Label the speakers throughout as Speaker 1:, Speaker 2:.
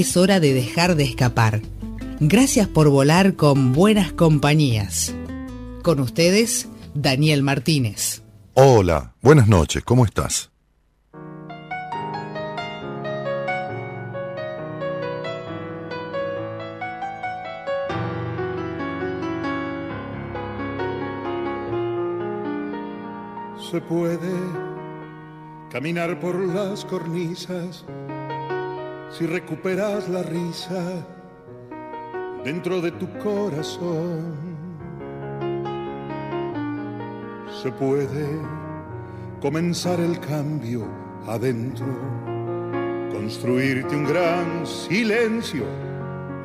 Speaker 1: es hora de dejar de escapar. Gracias por volar con buenas compañías. Con ustedes, Daniel Martínez.
Speaker 2: Hola, buenas noches, ¿cómo estás?
Speaker 3: Se puede caminar por las cornisas si recuperas la risa dentro de tu corazón. Se puede comenzar el cambio adentro, construirte un gran silencio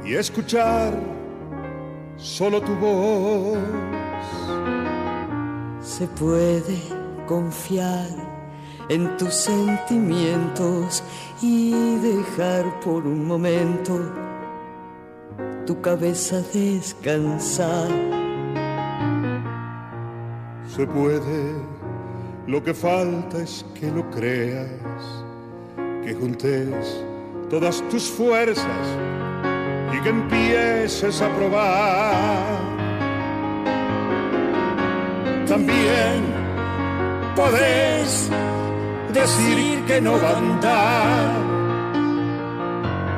Speaker 3: y escuchar solo tu voz.
Speaker 4: Se puede confiar en tus sentimientos y dejar por un momento tu cabeza descansar.
Speaker 3: Se puede, lo que falta es que lo creas, que juntes todas tus fuerzas y que empieces a probar. También podés decir que no va a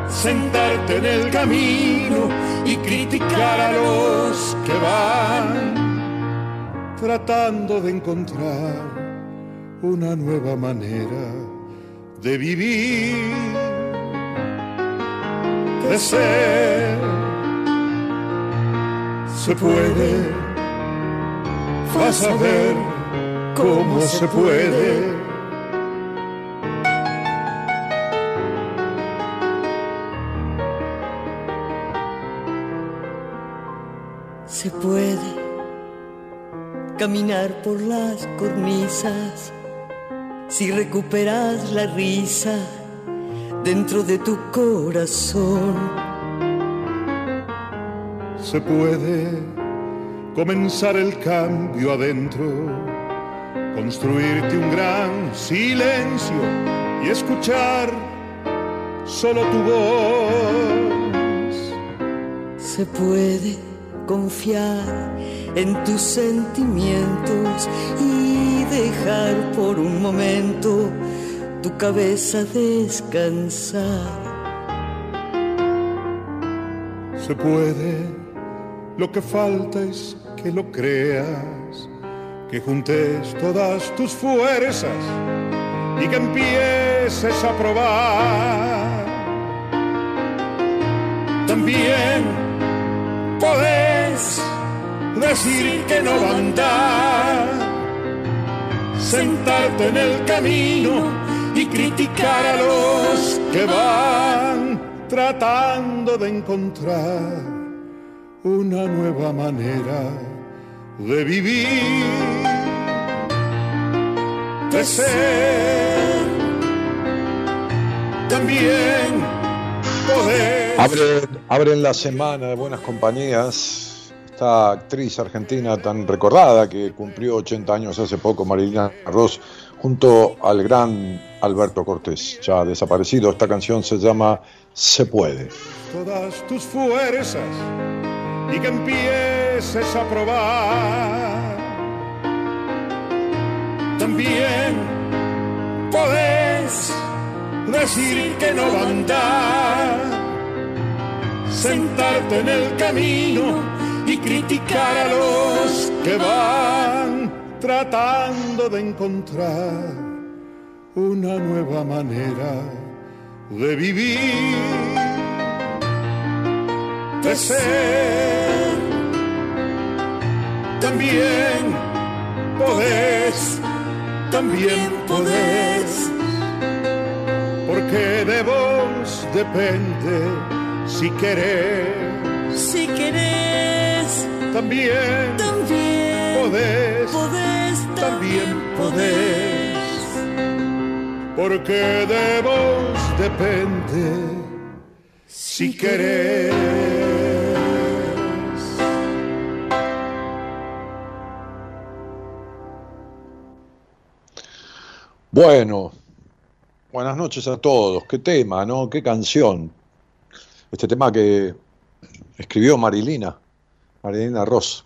Speaker 3: sentarte en el camino y criticar a los que van, tratando de encontrar una nueva manera de vivir, de ser. Se puede, vas a ver cómo se puede
Speaker 4: se puede caminar por las cornisas si recuperas la risa dentro de tu corazón.
Speaker 3: Se puede comenzar el cambio adentro, construirte un gran silencio y escuchar solo tu voz.
Speaker 4: Se puede confiar en tus sentimientos y dejar por un momento tu cabeza descansar.
Speaker 3: Se puede, lo que falta es que lo creas, que juntes todas tus fuerzas y que empieces a probar. También podés decir que no va a andar, sentarte en el camino y criticar a los que van tratando de encontrar una nueva manera de vivir, de ser. También poder
Speaker 2: Abren, la semana de buenas compañías esta actriz argentina tan recordada que cumplió 80 años hace poco, Marilina Ross, junto al gran Alberto Cortés, ya desaparecido. Esta canción se llama Se puede.
Speaker 3: Todas tus fuerzas y que empieces a probar. También podés decir que no va a andar sentarte en el camino y criticar a los que van tratando de encontrar una nueva manera de vivir, de ser. También podés, también podés, porque de vos depende si querés.
Speaker 4: Si querés,
Speaker 3: también,
Speaker 4: también
Speaker 3: podés,
Speaker 4: podés,
Speaker 3: también podés. Porque de vos depende si querés.
Speaker 2: Bueno, buenas noches a todos. Qué tema, ¿no? Qué canción. Este tema que escribió Marilina, Marilina Ross.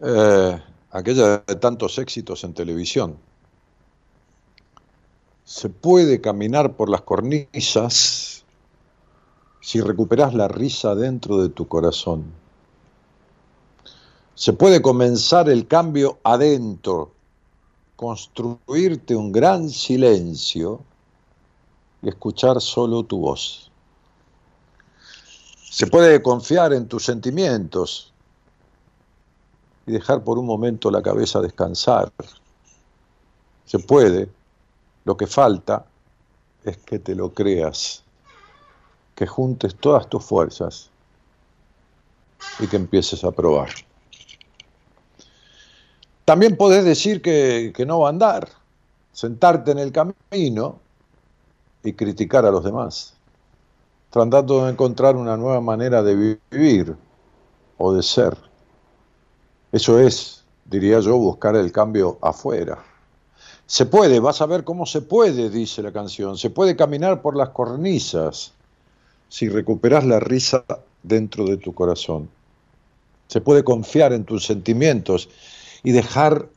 Speaker 2: Eh, aquella de tantos éxitos en televisión. Se puede caminar por las cornisas si recuperas la risa dentro de tu corazón. Se puede comenzar el cambio adentro construirte un gran silencio y escuchar solo tu voz. Se puede confiar en tus sentimientos y dejar por un momento la cabeza descansar. Se puede, lo que falta es que te lo creas, que juntes todas tus fuerzas y que empieces a probar. También podés decir que, no va a andar, sentarte en el camino y criticar a los demás, tratando de encontrar una nueva manera de vivir o de ser. Eso es, diría yo, buscar el cambio afuera. Se puede, vas a ver cómo se puede, dice la canción, se puede caminar por las cornisas si recuperas la risa dentro de tu corazón. Se puede confiar en tus sentimientos y dejar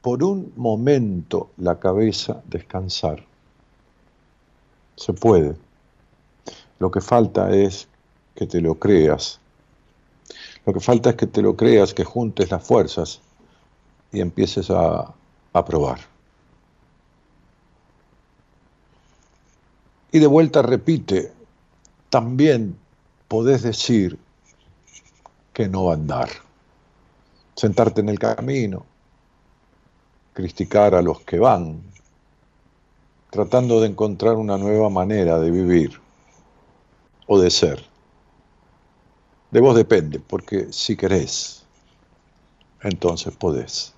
Speaker 2: por un momento la cabeza descansar. Se puede. Lo que falta es que te lo creas. Lo que falta es que te lo creas, que juntes las fuerzas y empieces a, a probar. Y de vuelta repite, también podés decir que no andar sentarte en el camino, criticar a los que van, tratando de encontrar una nueva manera de vivir o de ser. De vos depende, porque si querés, entonces podés.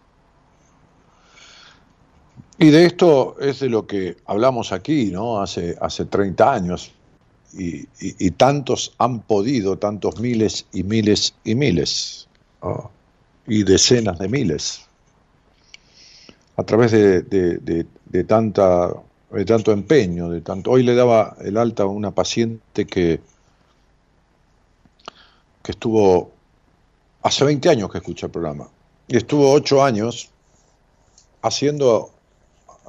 Speaker 2: Y de esto es de lo que hablamos aquí, ¿no? Hace, hace 30 años, y, y, tantos han podido, tantos miles y miles y miles y decenas de miles. A través de, de, tanta, de tanto empeño, de tanto. Hoy le daba el alta a una paciente que, que estuvo hace 20 años que escucha el programa y estuvo 8 años haciendo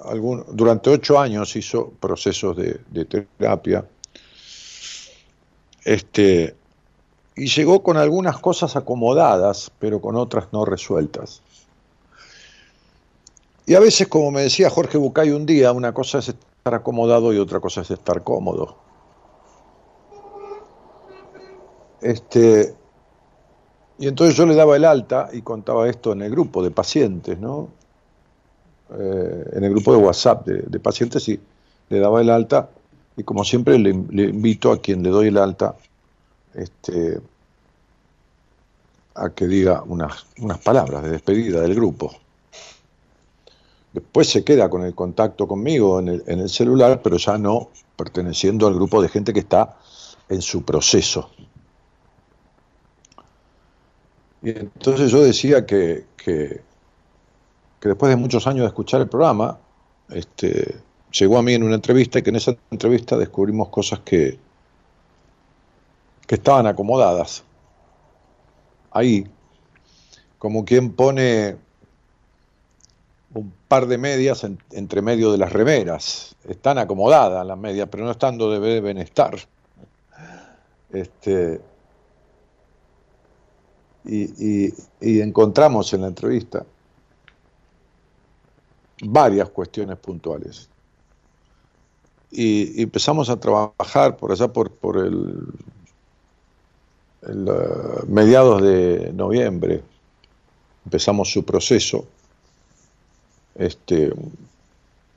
Speaker 2: algún, durante 8 años hizo procesos de, de terapia. Este, y llegó con algunas cosas acomodadas, pero con otras no resueltas. Y a veces, como me decía Jorge Bucay un día, una cosa es estar acomodado y otra cosa es estar cómodo. Este, y entonces yo le daba el alta y contaba esto en el grupo de pacientes, ¿no? Eh, en el grupo de WhatsApp de, pacientes y le daba el alta y como siempre le, le invito a quien le doy el alta este, a que diga unas, unas palabras de despedida del grupo. Después se queda con el contacto conmigo en el, celular, pero ya no perteneciendo al grupo de gente que está en su proceso. Y entonces yo decía que, que, que, después de muchos años de escuchar el programa, este, llegó a mí en una entrevista y que en esa entrevista descubrimos cosas que, que estaban acomodadas ahí, como quien pone un par de medias entre medio de las remeras. Están acomodadas las medias, pero no están donde deben estar. Este, y, encontramos en la entrevista varias cuestiones puntuales. Y, empezamos a trabajar por allá por, por el el, eh, mediados de noviembre empezamos su proceso. Este,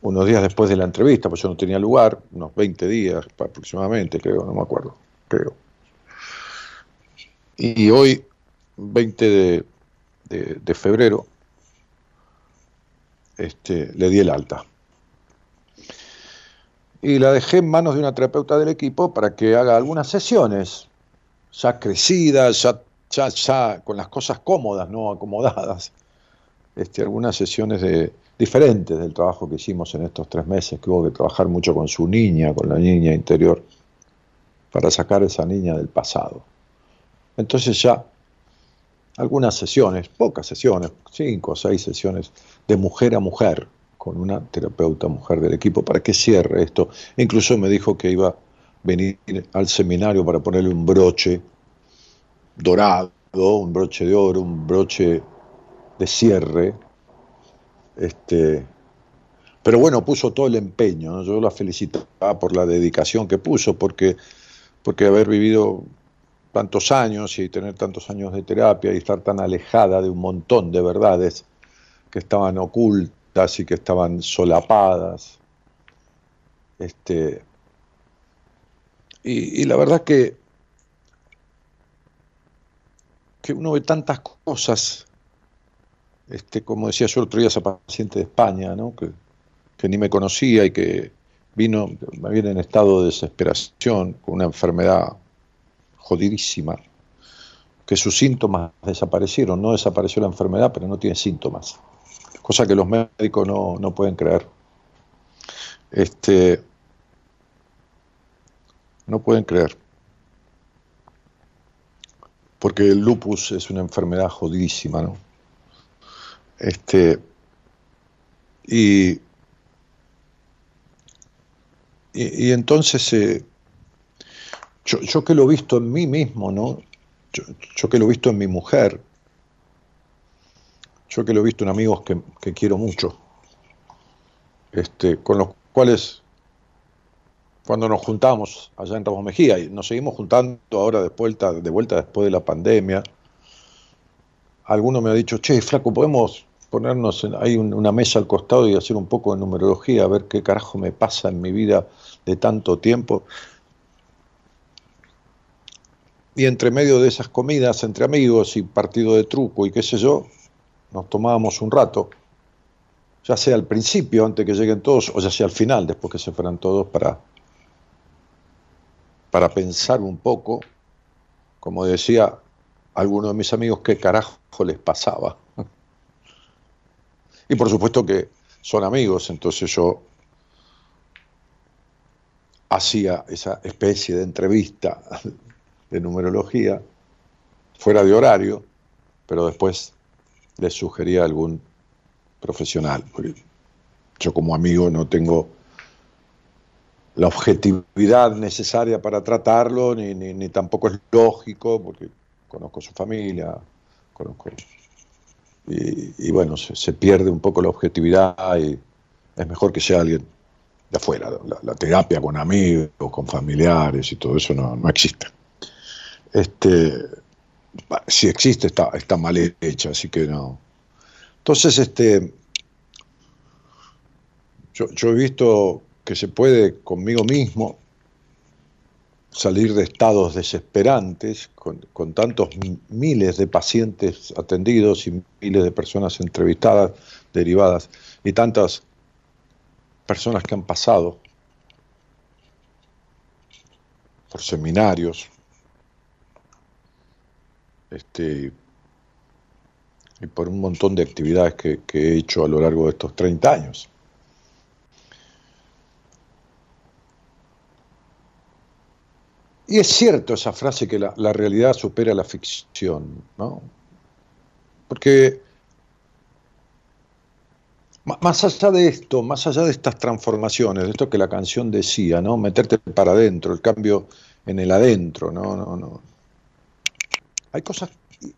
Speaker 2: unos días después de la entrevista, pues yo no tenía lugar, unos 20 días aproximadamente, creo, no me acuerdo, creo. Y hoy, 20 de, febrero, este, le di el alta. Y la dejé en manos de una terapeuta del equipo para que haga algunas sesiones, ya crecidas, ya, ya, ya con las cosas cómodas, no acomodadas. Este, algunas sesiones de, diferentes del trabajo que hicimos en estos tres meses, que hubo que trabajar mucho con su niña, con la niña interior, para sacar a esa niña del pasado. Entonces ya algunas sesiones, pocas sesiones, cinco o seis sesiones de mujer a mujer, con una terapeuta mujer del equipo, para que cierre esto. Incluso me dijo que iba a venir al seminario para ponerle un broche dorado, un broche de oro, un broche de cierre este, pero bueno, puso todo el empeño. Yo la felicitaba por la dedicación que puso, porque, porque haber vivido tantos años y tener tantos años de terapia y estar tan alejada de un montón de verdades que estaban ocultas y que estaban solapadas. Este, y, y la verdad que, que uno ve tantas cosas este, como decía yo el otro día, esa paciente de España, que, ni me conocía y que vino, me viene en estado de desesperación, con una enfermedad jodidísima, que sus síntomas desaparecieron, no desapareció la enfermedad, pero no tiene síntomas, cosa que los médicos no, no pueden creer. Este, no pueden creer. Porque el lupus es una enfermedad jodidísima, ¿no? Este, y, y, entonces, eh, yo, que lo he visto en mí mismo, ¿no? Yo, que lo he visto en mi mujer, yo que lo he visto en amigos que, quiero mucho, este, con los cuales cuando nos juntamos allá en Ramos Mejía, y nos seguimos juntando ahora de vuelta, de vuelta después de la pandemia, alguno me ha dicho, che, flaco, podemos ponernos en, una mesa al costado y hacer un poco de numerología, a ver qué carajo me pasa en mi vida de tanto tiempo. Y entre medio de esas comidas, entre amigos y partido de truco y qué sé yo, nos tomábamos un rato, ya sea al principio, antes que lleguen todos, o ya sea al final, después que se fueran todos, para, para pensar un poco, como decía alguno de mis amigos, qué carajo les pasaba. Y por supuesto que son amigos, entonces yo hacía esa especie de entrevista de numerología fuera de horario, pero después les sugería algún profesional. Yo como amigo no tengo la objetividad necesaria para tratarlo, ni, ni tampoco es lógico, porque conozco su familia, conozco y, bueno, se, pierde un poco la objetividad y es mejor que sea alguien de afuera. La, terapia con amigos, con familiares y todo eso no, existe. Este, si existe está, está mal hecha, así que no. Entonces, este, yo, yo he visto que se puede conmigo mismo salir de estados desesperantes con, tantos miles de pacientes atendidos y miles de personas entrevistadas, derivadas, y tantas personas que han pasado por seminarios este, y por un montón de actividades que he hecho a lo largo de estos 30 años. Y es cierto esa frase que la, realidad supera la ficción, ¿no? Porque más allá de esto, más allá de estas transformaciones, de esto que la canción decía, ¿no? Meterte para adentro, el cambio en el adentro, ¿no? no, no. Hay cosas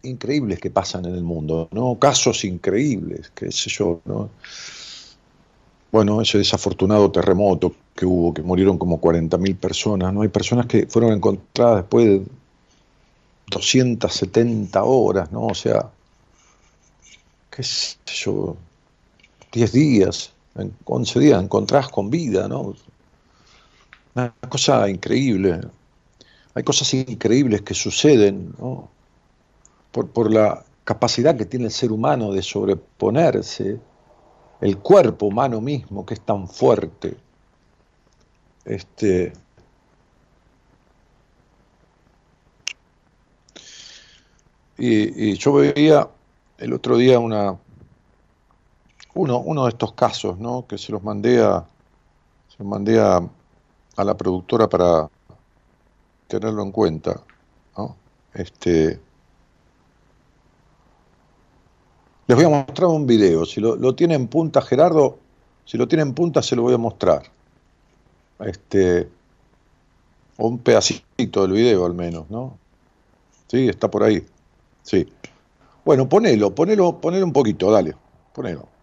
Speaker 2: increíbles que pasan en el mundo, ¿no? Casos increíbles, qué sé yo, ¿no? Bueno, ese desafortunado terremoto que hubo, que murieron como 40.000 personas, ¿no? Hay personas que fueron encontradas después de 270 horas, ¿no? O sea, qué sé yo, 10 días en 11 días encontrás con vida, ¿no? Una cosa increíble. Hay cosas increíbles que suceden, ¿no? Por, por la capacidad que tiene el ser humano de sobreponerse, el cuerpo humano mismo que es tan fuerte. Este, y, yo veía el otro día una uno, uno de estos casos, ¿no? Que se los mandé a se los mandé a, a la productora para tenerlo en cuenta, ¿no? Este Les voy a mostrar un video. Si lo, lo tiene en punta, Gerardo, si lo tiene en punta, se lo voy a mostrar. Este, un pedacito del video al menos, ¿no? Sí, está por ahí. Sí. Bueno, ponelo, ponelo, ponelo un poquito, dale. Ponelo.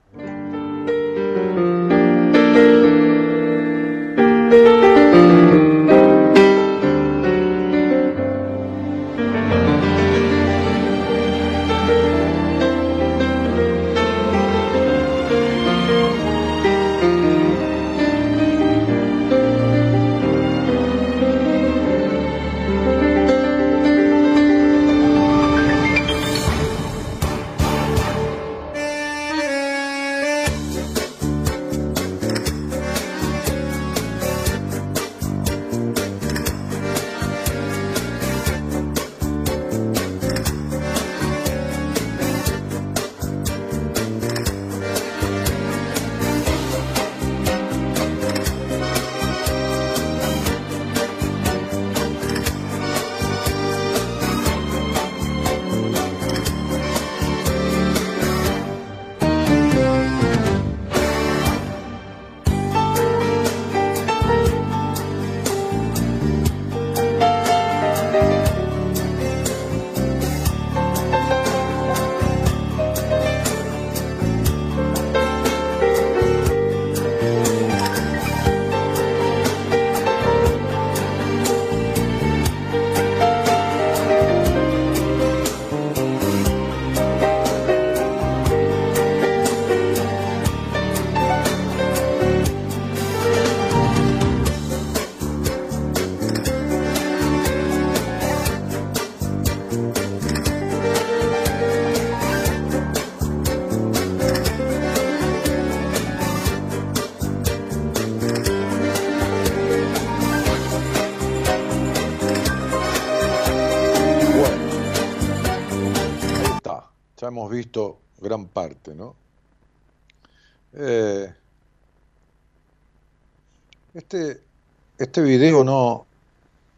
Speaker 2: Este video no,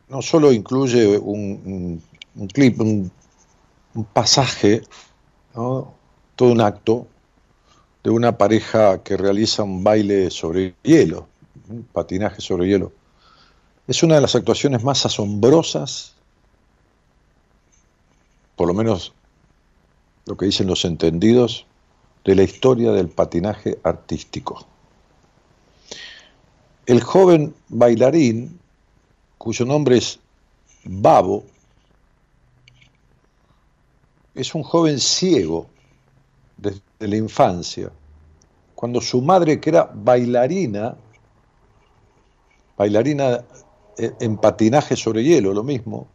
Speaker 2: no solo incluye un, clip, un, pasaje, todo un acto de una pareja que realiza un baile sobre hielo, un patinaje sobre hielo. Es una de las actuaciones más asombrosas, por lo menos lo que dicen los entendidos de la historia del patinaje artístico. El joven bailarín, cuyo nombre es Babo, es un joven ciego desde la infancia, cuando su madre, que era bailarina, bailarina en patinaje sobre hielo, lo mismo,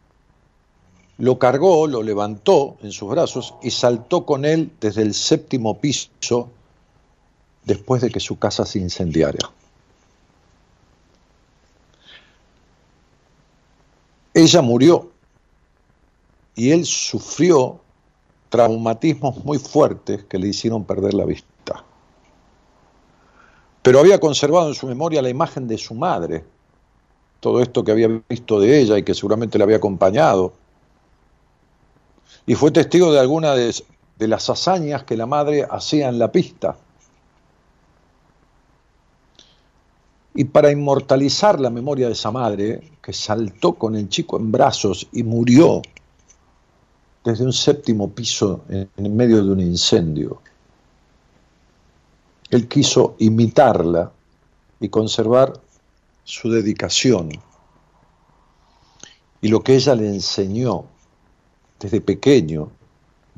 Speaker 2: lo cargó, lo levantó en sus brazos y saltó con él desde el séptimo piso después de que su casa se incendiara. Ella murió y él sufrió traumatismos muy fuertes que le hicieron perder la vista. Pero había conservado en su memoria la imagen de su madre, todo esto que había visto de ella y que seguramente le había acompañado y fue testigo de algunas de, las hazañas que la madre hacía en la pista. Y para inmortalizar la memoria de esa madre, que saltó con el chico en brazos y murió desde un séptimo piso en medio de un incendio, él quiso imitarla y conservar su dedicación y lo que ella le enseñó desde pequeño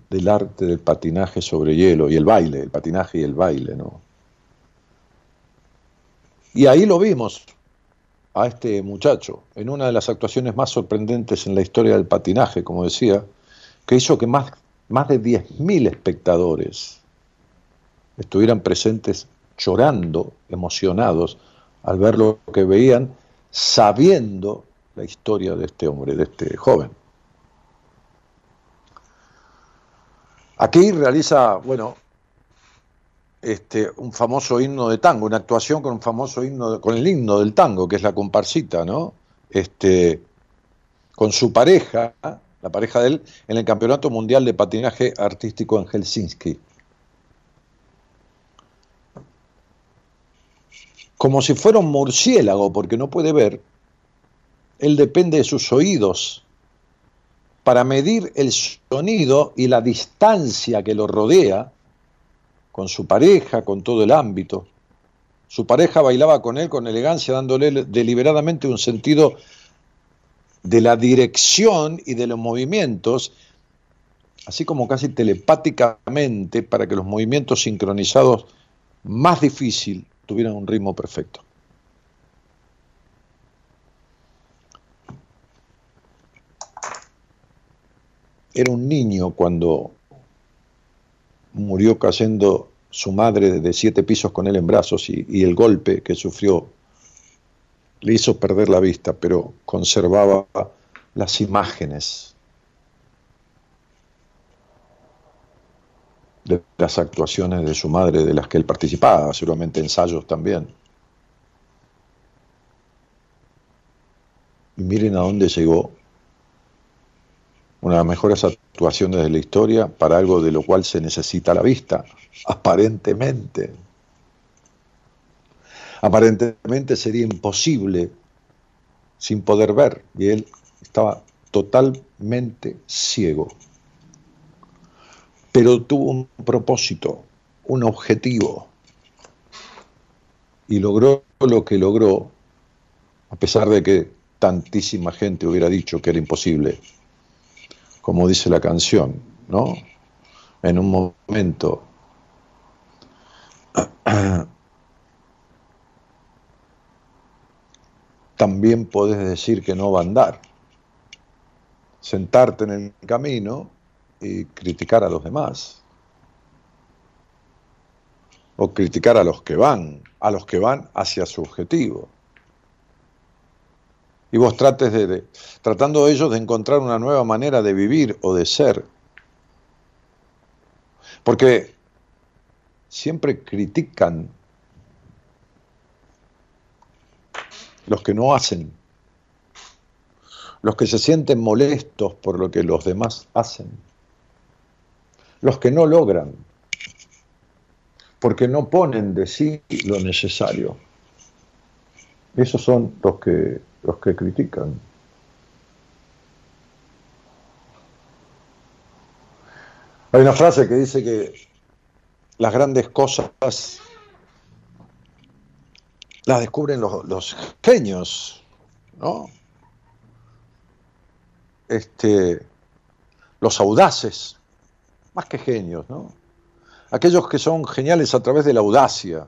Speaker 2: del arte del patinaje sobre hielo y el baile, el patinaje y el baile, ¿no? Y ahí lo vimos a este muchacho en una de las actuaciones más sorprendentes en la historia del patinaje, como decía, que hizo que más, más de 10.000 espectadores estuvieran presentes llorando, emocionados, al ver lo que veían, sabiendo la historia de este hombre, de este joven. Aquí realiza, bueno, este, un famoso himno de tango, una actuación con un famoso himno, con el himno del tango, que es la comparsita, ¿no? Este, con su pareja, la pareja de él, en el Campeonato Mundial de Patinaje Artístico en Helsinki. Como si fuera un murciélago, porque no puede ver, él depende de sus oídos para medir el sonido y la distancia que lo rodea con su pareja, con todo el ámbito. Su pareja bailaba con él con elegancia, dándole deliberadamente un sentido de la dirección y de los movimientos, así como casi telepáticamente, para que los movimientos sincronizados más difícil tuvieran un ritmo perfecto. Era un niño cuando murió cayendo su madre de siete pisos con él en brazos y, el golpe que sufrió le hizo perder la vista, pero conservaba las imágenes de las actuaciones de su madre, de las que él participaba, seguramente ensayos también. Y miren a dónde llegó una de las mejores actuaciones de la historia para algo de lo cual se necesita la vista, aparentemente. Aparentemente sería imposible sin poder ver, y él estaba totalmente ciego. Pero tuvo un propósito, un objetivo, y logró lo que logró, a pesar de que tantísima gente hubiera dicho que era imposible como dice la canción, ¿no? En un momento también puedes decir que no va a andar. Sentarte en el camino y criticar a los demás. O criticar a los que van, a los que van hacia su objetivo y vos trates de, tratando ellos de encontrar una nueva manera de vivir o de ser. Porque siempre critican los que no hacen, los que se sienten molestos por lo que los demás hacen, los que no logran, porque no ponen de sí lo necesario. Esos son los que los que critican. Hay una frase que dice que las grandes cosas las descubren los, genios, ¿no? Este, los audaces, más que genios, ¿no? Aquellos que son geniales a través de la audacia,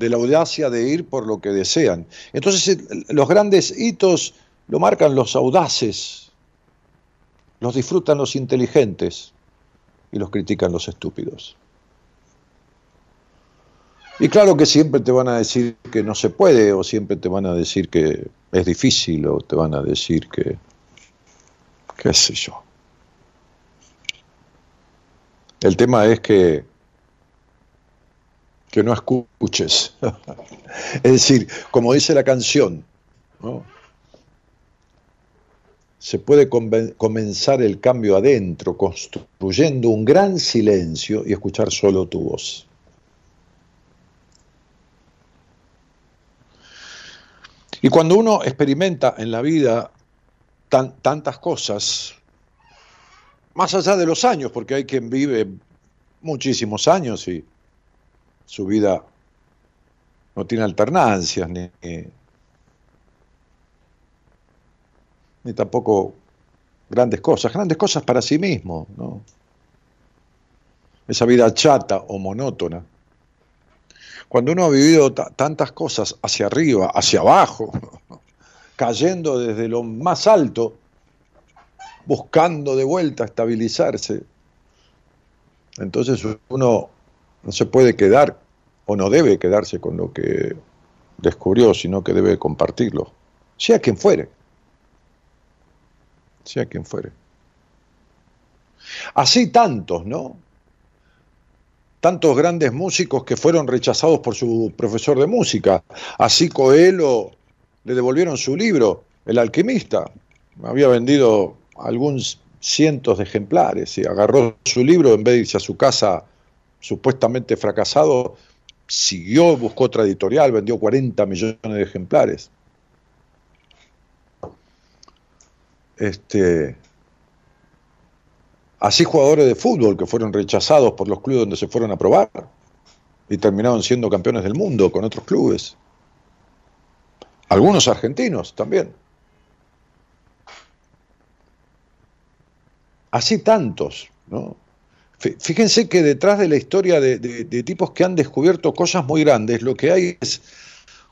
Speaker 2: de la audacia de ir por lo que desean. Entonces los grandes hitos lo marcan los audaces, los disfrutan los inteligentes y los critican los estúpidos. Y claro que siempre te van a decir que no se puede, o siempre te van a decir que es difícil, o te van a decir que, qué sé yo. El tema es que que no escuches. es decir, como dice la canción, se puede comenzar el cambio adentro, construyendo un gran silencio y escuchar solo tu voz. Y cuando uno experimenta en la vida tantas cosas, más allá de los años, porque hay quien vive muchísimos años y su vida no tiene alternancias, ni, ni tampoco grandes cosas, grandes cosas para sí mismo, ¿no? Esa vida chata o monótona. Cuando uno ha vivido tantas cosas hacia arriba, hacia abajo, cayendo desde lo más alto, buscando de vuelta estabilizarse, entonces uno no se puede quedar o no debe quedarse con lo que descubrió, sino que debe compartirlo, sea quien fuere, sea quien fuere. Así tantos, ¿no? Tantos grandes músicos que fueron rechazados por su profesor de música. Así Coelho le devolvieron su libro, El alquimista. Había vendido algunos cientos de ejemplares y agarró su libro en vez de irse a su casa supuestamente fracasado, siguió, buscó otra editorial, vendió 40 millones de ejemplares. Este, así jugadores de fútbol que fueron rechazados por los clubes donde se fueron a probar y terminaron siendo campeones del mundo con otros clubes. Algunos argentinos también. Así tantos, ¿no? Fíjense que detrás de la historia de, tipos que han descubierto cosas muy grandes, lo que hay es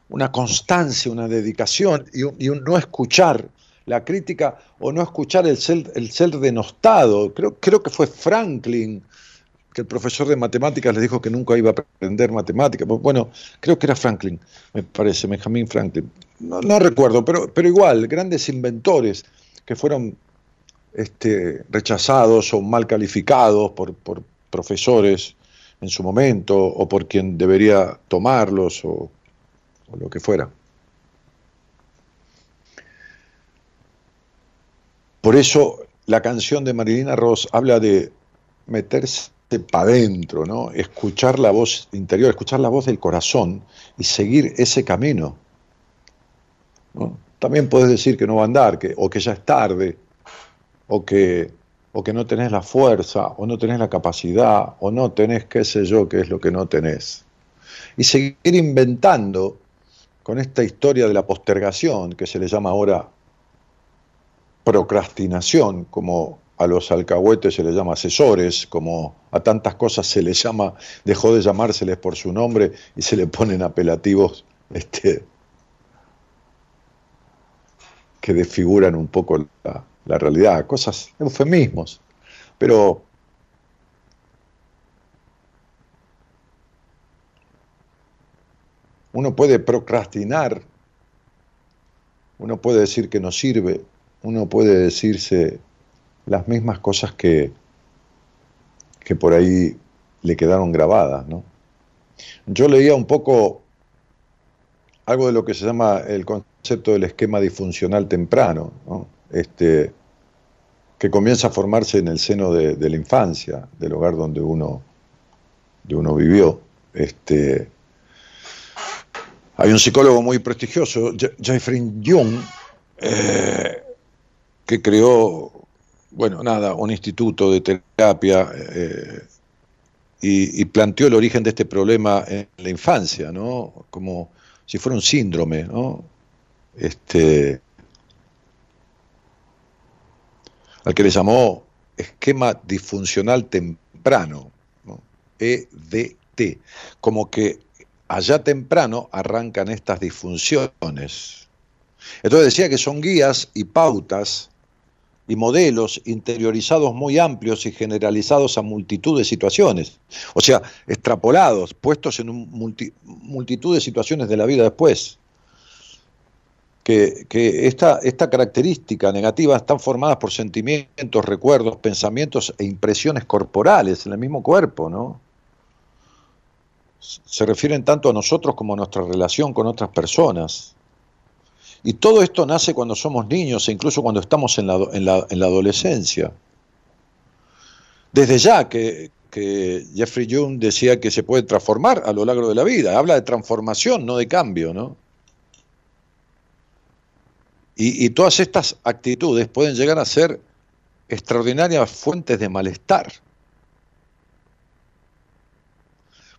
Speaker 2: una constancia, una dedicación y un, no escuchar la crítica o no escuchar el ser, el ser denostado. Creo, creo que fue Franklin, que el profesor de matemáticas le dijo que nunca iba a aprender matemáticas. Bueno, creo que era Franklin, me parece, Benjamin Franklin. No, no recuerdo, pero, pero igual, grandes inventores que fueron este, rechazados o mal calificados por, profesores en su momento o por quien debería tomarlos o, lo que fuera. Por eso la canción de Marilina Ross habla de meterse para adentro, ¿no? escuchar la voz interior, escuchar la voz del corazón y seguir ese camino. También puedes decir que no va a andar, que, o que ya es tarde, o que, o que no tenés la fuerza, o no tenés la capacidad, o no tenés qué sé yo qué es lo que no tenés. Y seguir inventando con esta historia de la postergación, que se le llama ahora procrastinación, como a los alcahuetes se les llama asesores, como a tantas cosas se les llama, dejó de llamárseles por su nombre y se le ponen apelativos este, que desfiguran un poco la, la realidad, cosas, eufemismos, pero uno puede procrastinar, uno puede decir que no sirve, uno puede decirse las mismas cosas que, que por ahí le quedaron grabadas, ¿no? Yo leía un poco algo de lo que se llama el concepto del esquema disfuncional temprano, ¿no? este, que comienza a formarse en el seno de, la infancia, del hogar donde uno, de uno vivió. Este, hay un psicólogo muy prestigioso, Jeffrey Jung, eh, que creó, bueno, nada, un instituto de terapia eh, y, y, planteó el origen de este problema en la infancia, ¿no? Como si fuera un síndrome, ¿no? Este, al que le llamó esquema disfuncional temprano, EDT, como que allá temprano arrancan estas disfunciones. Entonces decía que son guías y pautas y modelos interiorizados muy amplios y generalizados a multitud de situaciones, o sea, extrapolados, puestos en un multitud de situaciones de la vida después que, esta, característica negativa están formadas por sentimientos, recuerdos, pensamientos e impresiones corporales en el mismo cuerpo, ¿no? Se refieren tanto a nosotros como a nuestra relación con otras personas. Y todo esto nace cuando somos niños e incluso cuando estamos en la adolescencia. Desde ya que, que Jeffrey Jung decía que se puede transformar a lo largo de la vida, habla de transformación, no de cambio, ¿no? Y, todas estas actitudes pueden llegar a ser extraordinarias fuentes de malestar.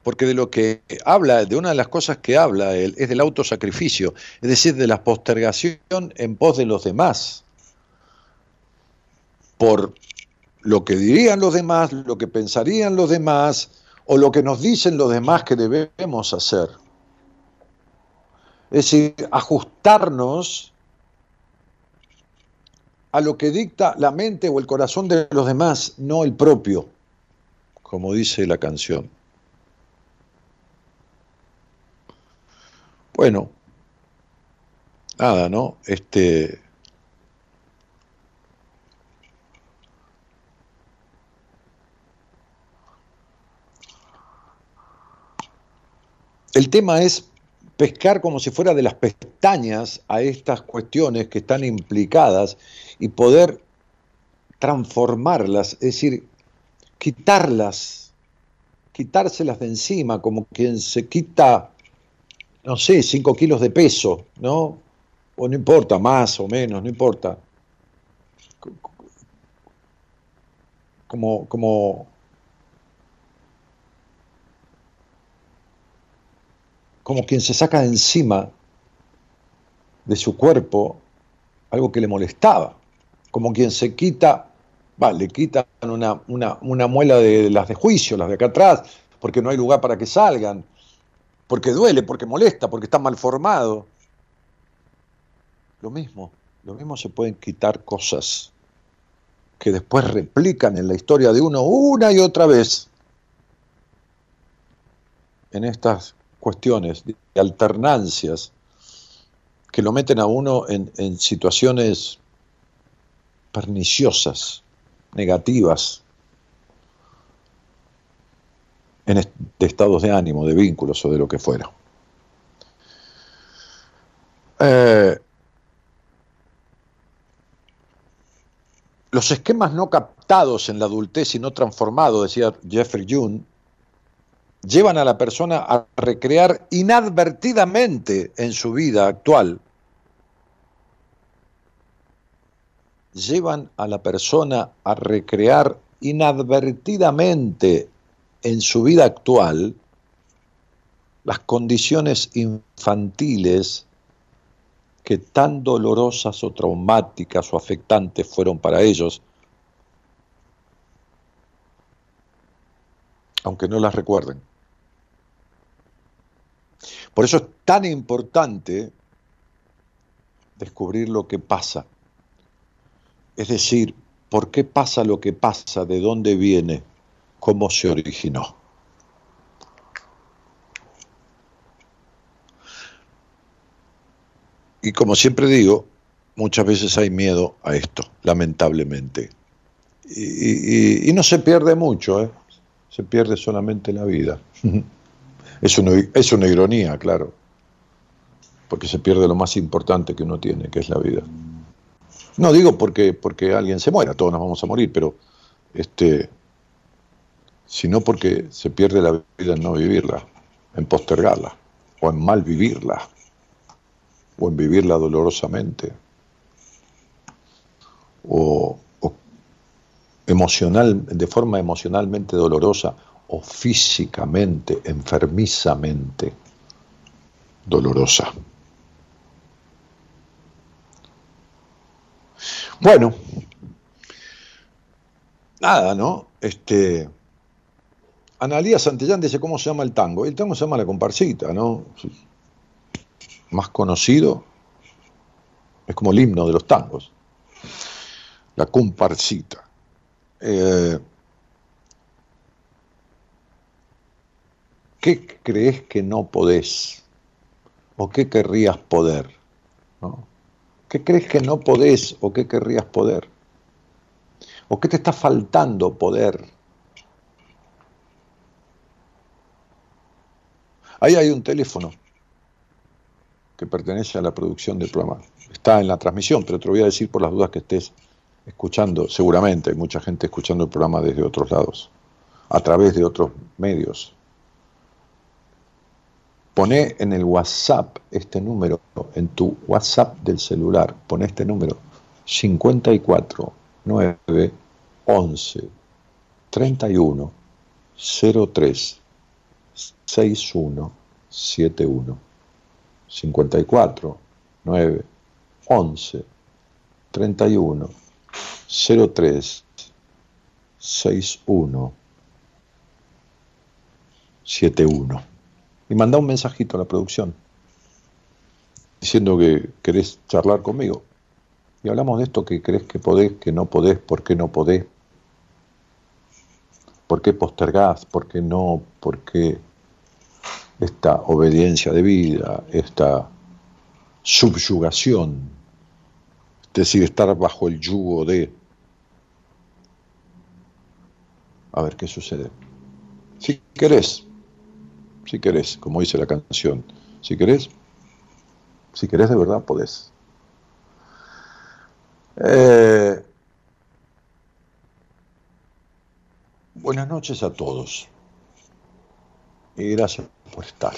Speaker 2: Porque de lo que habla, de una de las cosas que habla él, es del autosacrificio, es decir, de la postergación en pos de los demás. Por lo que dirían los demás, lo que pensarían los demás, o lo que nos dicen los demás que debemos hacer. Es decir, ajustarnos a lo que dicta la mente o el corazón de los demás, no el propio, como dice la canción. Bueno, nada, ¿no? Este. El tema es pescar como si fuera de las pestañas a estas cuestiones que están implicadas y poder transformarlas, es decir, quitarlas, quitárselas de encima, como quien se quita, no sé, 5 kilos de peso, ¿no? O no importa, más o menos, no importa. Como, como como quien se saca de encima de su cuerpo algo que le molestaba, como quien se quita, va, le quitan una, una, muela de las de juicio, las de acá atrás, porque no hay lugar para que salgan, porque duele, porque molesta, porque está mal formado. Lo mismo, lo mismo se pueden quitar cosas que después replican en la historia de uno una y otra vez en estas cuestiones, de alternancias, que lo meten a uno en, situaciones perniciosas, negativas, en de estados de ánimo, de vínculos o de lo que fuera. Eh, los esquemas no captados en la adultez y no transformados, decía Jeffrey June, llevan a la persona a recrear inadvertidamente en su vida actual, llevan a la persona a recrear inadvertidamente en su vida actual las condiciones infantiles que tan dolorosas o traumáticas o afectantes fueron para ellos, aunque no las recuerden. Por eso es tan importante descubrir lo que pasa. Es decir, por qué pasa lo que pasa, de dónde viene, cómo se originó. Y como siempre digo, muchas veces hay miedo a esto, lamentablemente. Y, no se pierde mucho, ¿eh? se pierde solamente la vida. Es una, es una ironía, claro, porque se pierde lo más importante que uno tiene, que es la vida. No digo porque, porque alguien se muera, todos nos vamos a morir, pero este, sino porque se pierde la vida en no vivirla, en postergarla, o en mal vivirla, o en vivirla dolorosamente, o, o emocional, de forma emocionalmente dolorosa, o físicamente, enfermizamente dolorosa. Bueno, nada, ¿no? Este, Analía Santillán dice, ¿cómo se llama el tango? El tango se llama la comparsita, ¿no? Más conocido, es como el himno de los tangos, la comparsita. Eh, ¿Qué crees que no podés? ¿O qué querrías poder? ¿Qué crees que no podés o qué querrías poder? ¿O qué te está faltando poder? Ahí hay un teléfono que pertenece a la producción del programa. Está en la transmisión, pero te lo voy a decir por las dudas que estés escuchando. Seguramente hay mucha gente escuchando el programa desde otros lados, a través de otros medios. Pone en el WhatsApp este número, en tu WhatsApp del celular, pone este número 54 9 11 31 03 61 71 54 9 11 31 03 61 71. Y manda un mensajito a la producción diciendo que querés charlar conmigo. Y hablamos de esto que crees que podés, que no podés, por qué no podés, por qué postergás, por qué no, por qué esta obediencia de vida, esta subyugación, es decir, estar bajo el yugo de... A ver qué sucede. Si querés, si querés, como dice la canción, si querés, si querés de verdad, podés. Eh, buenas noches a todos y gracias por estar.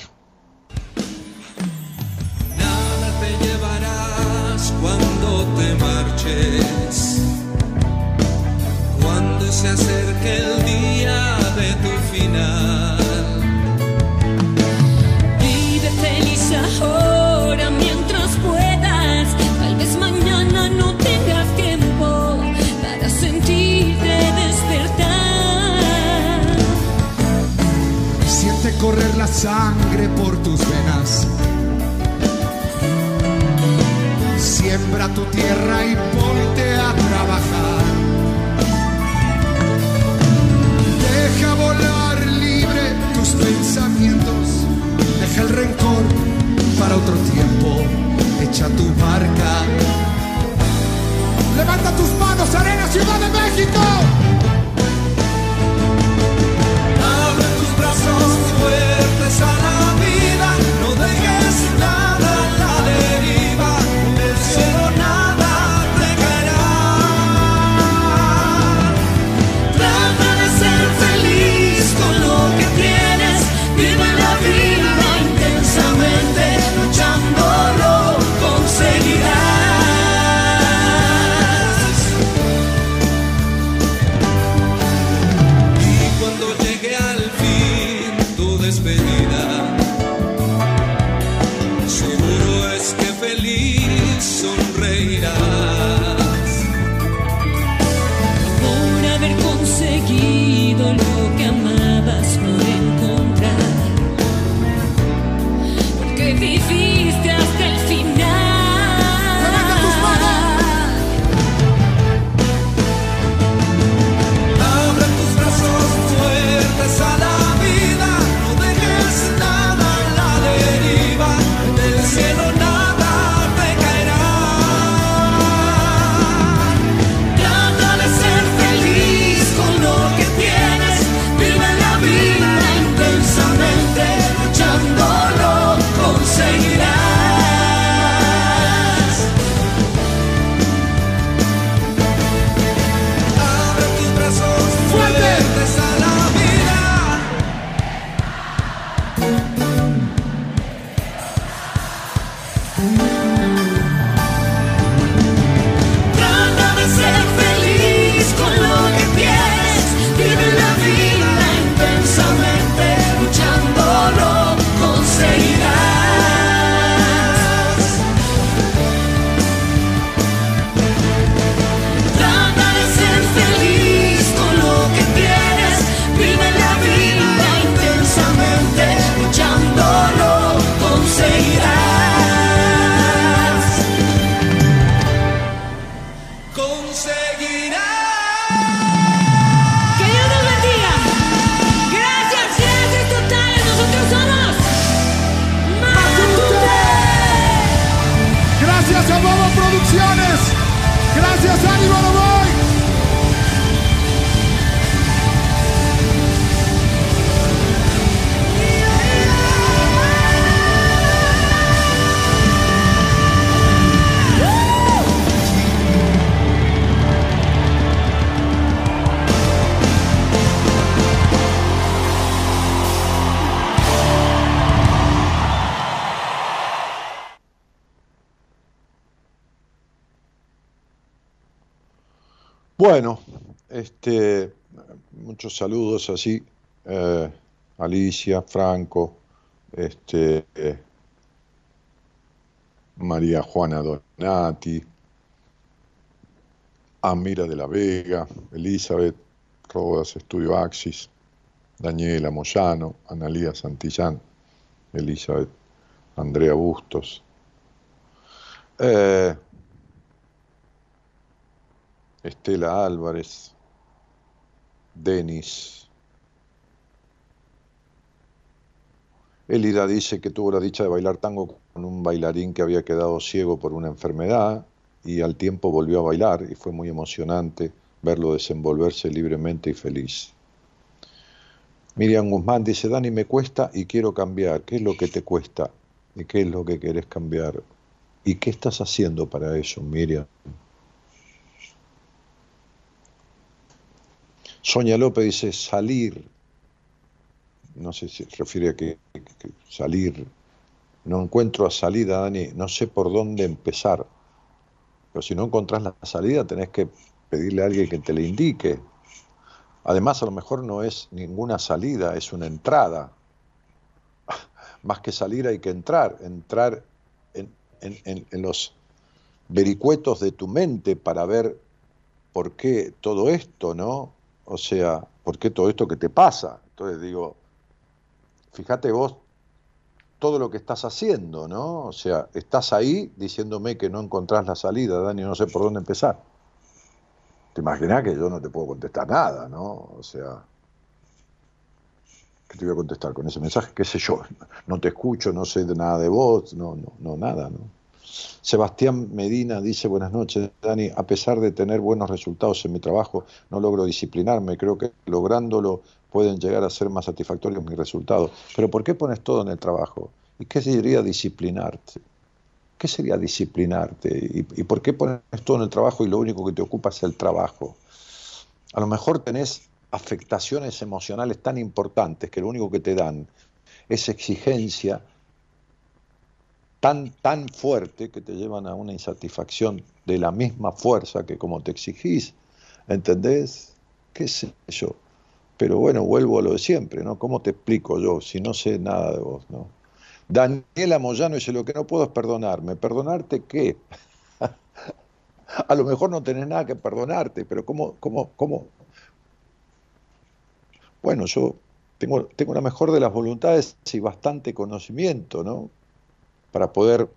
Speaker 5: Nada te llevarás cuando te marches, cuando se acerque el día de tu
Speaker 6: correr la sangre por tus venas. Siembra tu tierra y ponte a trabajar. Deja volar libre tus pensamientos. Deja el rencor para otro tiempo. Echa tu barca. Levanta tus manos, Arena Ciudad de México.
Speaker 2: Muchos saludos así, eh, Alicia, Franco, este, eh, María Juana Donati, Amira de la Vega, Elizabeth, Rodas, Estudio Axis, Daniela Moyano, Analía Santillán, Elizabeth, Andrea Bustos. Eh, Estela Álvarez, Denis. Elida dice que tuvo la dicha de bailar tango con un bailarín que había quedado ciego por una enfermedad y al tiempo volvió a bailar y fue muy emocionante verlo desenvolverse libremente y feliz. Miriam Guzmán dice, Dani, me cuesta y quiero cambiar. ¿Qué es lo que te cuesta? ¿Y qué es lo que querés cambiar? ¿Y qué estás haciendo para eso, Miriam? Sonia López dice salir, no sé si refiere a que, salir, no encuentro a salida, Dani, no sé por dónde empezar. Pero si no encontrás la salida, tenés que pedirle a alguien que te la indique. Además, a lo mejor no es ninguna salida, es una entrada. Más que salir hay que entrar, entrar en, en, en, en los vericuetos de tu mente para ver por qué todo esto, ¿no? O sea, ¿por qué todo esto que te pasa? Entonces digo, fíjate vos todo lo que estás haciendo, ¿no? O sea, estás ahí diciéndome que no encontrás la salida, Dani, no sé por dónde empezar. Te imaginas que yo no te puedo contestar nada, ¿no? O sea, ¿qué te voy a contestar con ese mensaje? ¿Qué sé yo? No te escucho, no sé nada de vos, no, no, no, nada, ¿no? Sebastián Medina dice, buenas noches, Dani, a pesar de tener buenos resultados en mi trabajo, no logro disciplinarme, creo que lográndolo pueden llegar a ser más satisfactorios mis resultados. Pero ¿por qué pones todo en el trabajo? ¿Y qué sería disciplinarte? ¿Qué sería disciplinarte? ¿Y, ¿Y, por qué pones todo en el trabajo y lo único que te ocupa es el trabajo? A lo mejor tenés afectaciones emocionales tan importantes que lo único que te dan es exigencia tan, tan fuerte que te llevan a una insatisfacción de la misma fuerza que como te exigís, ¿entendés? ¿Qué sé yo? Pero bueno, vuelvo a lo de siempre, ¿no? ¿Cómo te explico yo si no sé nada de vos, ¿no? Daniela Moyano dice, lo que no puedo es perdonarme. ¿Perdonarte qué? a lo mejor no tenés nada que perdonarte, pero ¿cómo, cómo, cómo? Bueno, yo tengo, tengo la mejor de las voluntades y bastante conocimiento, ¿no? Para poder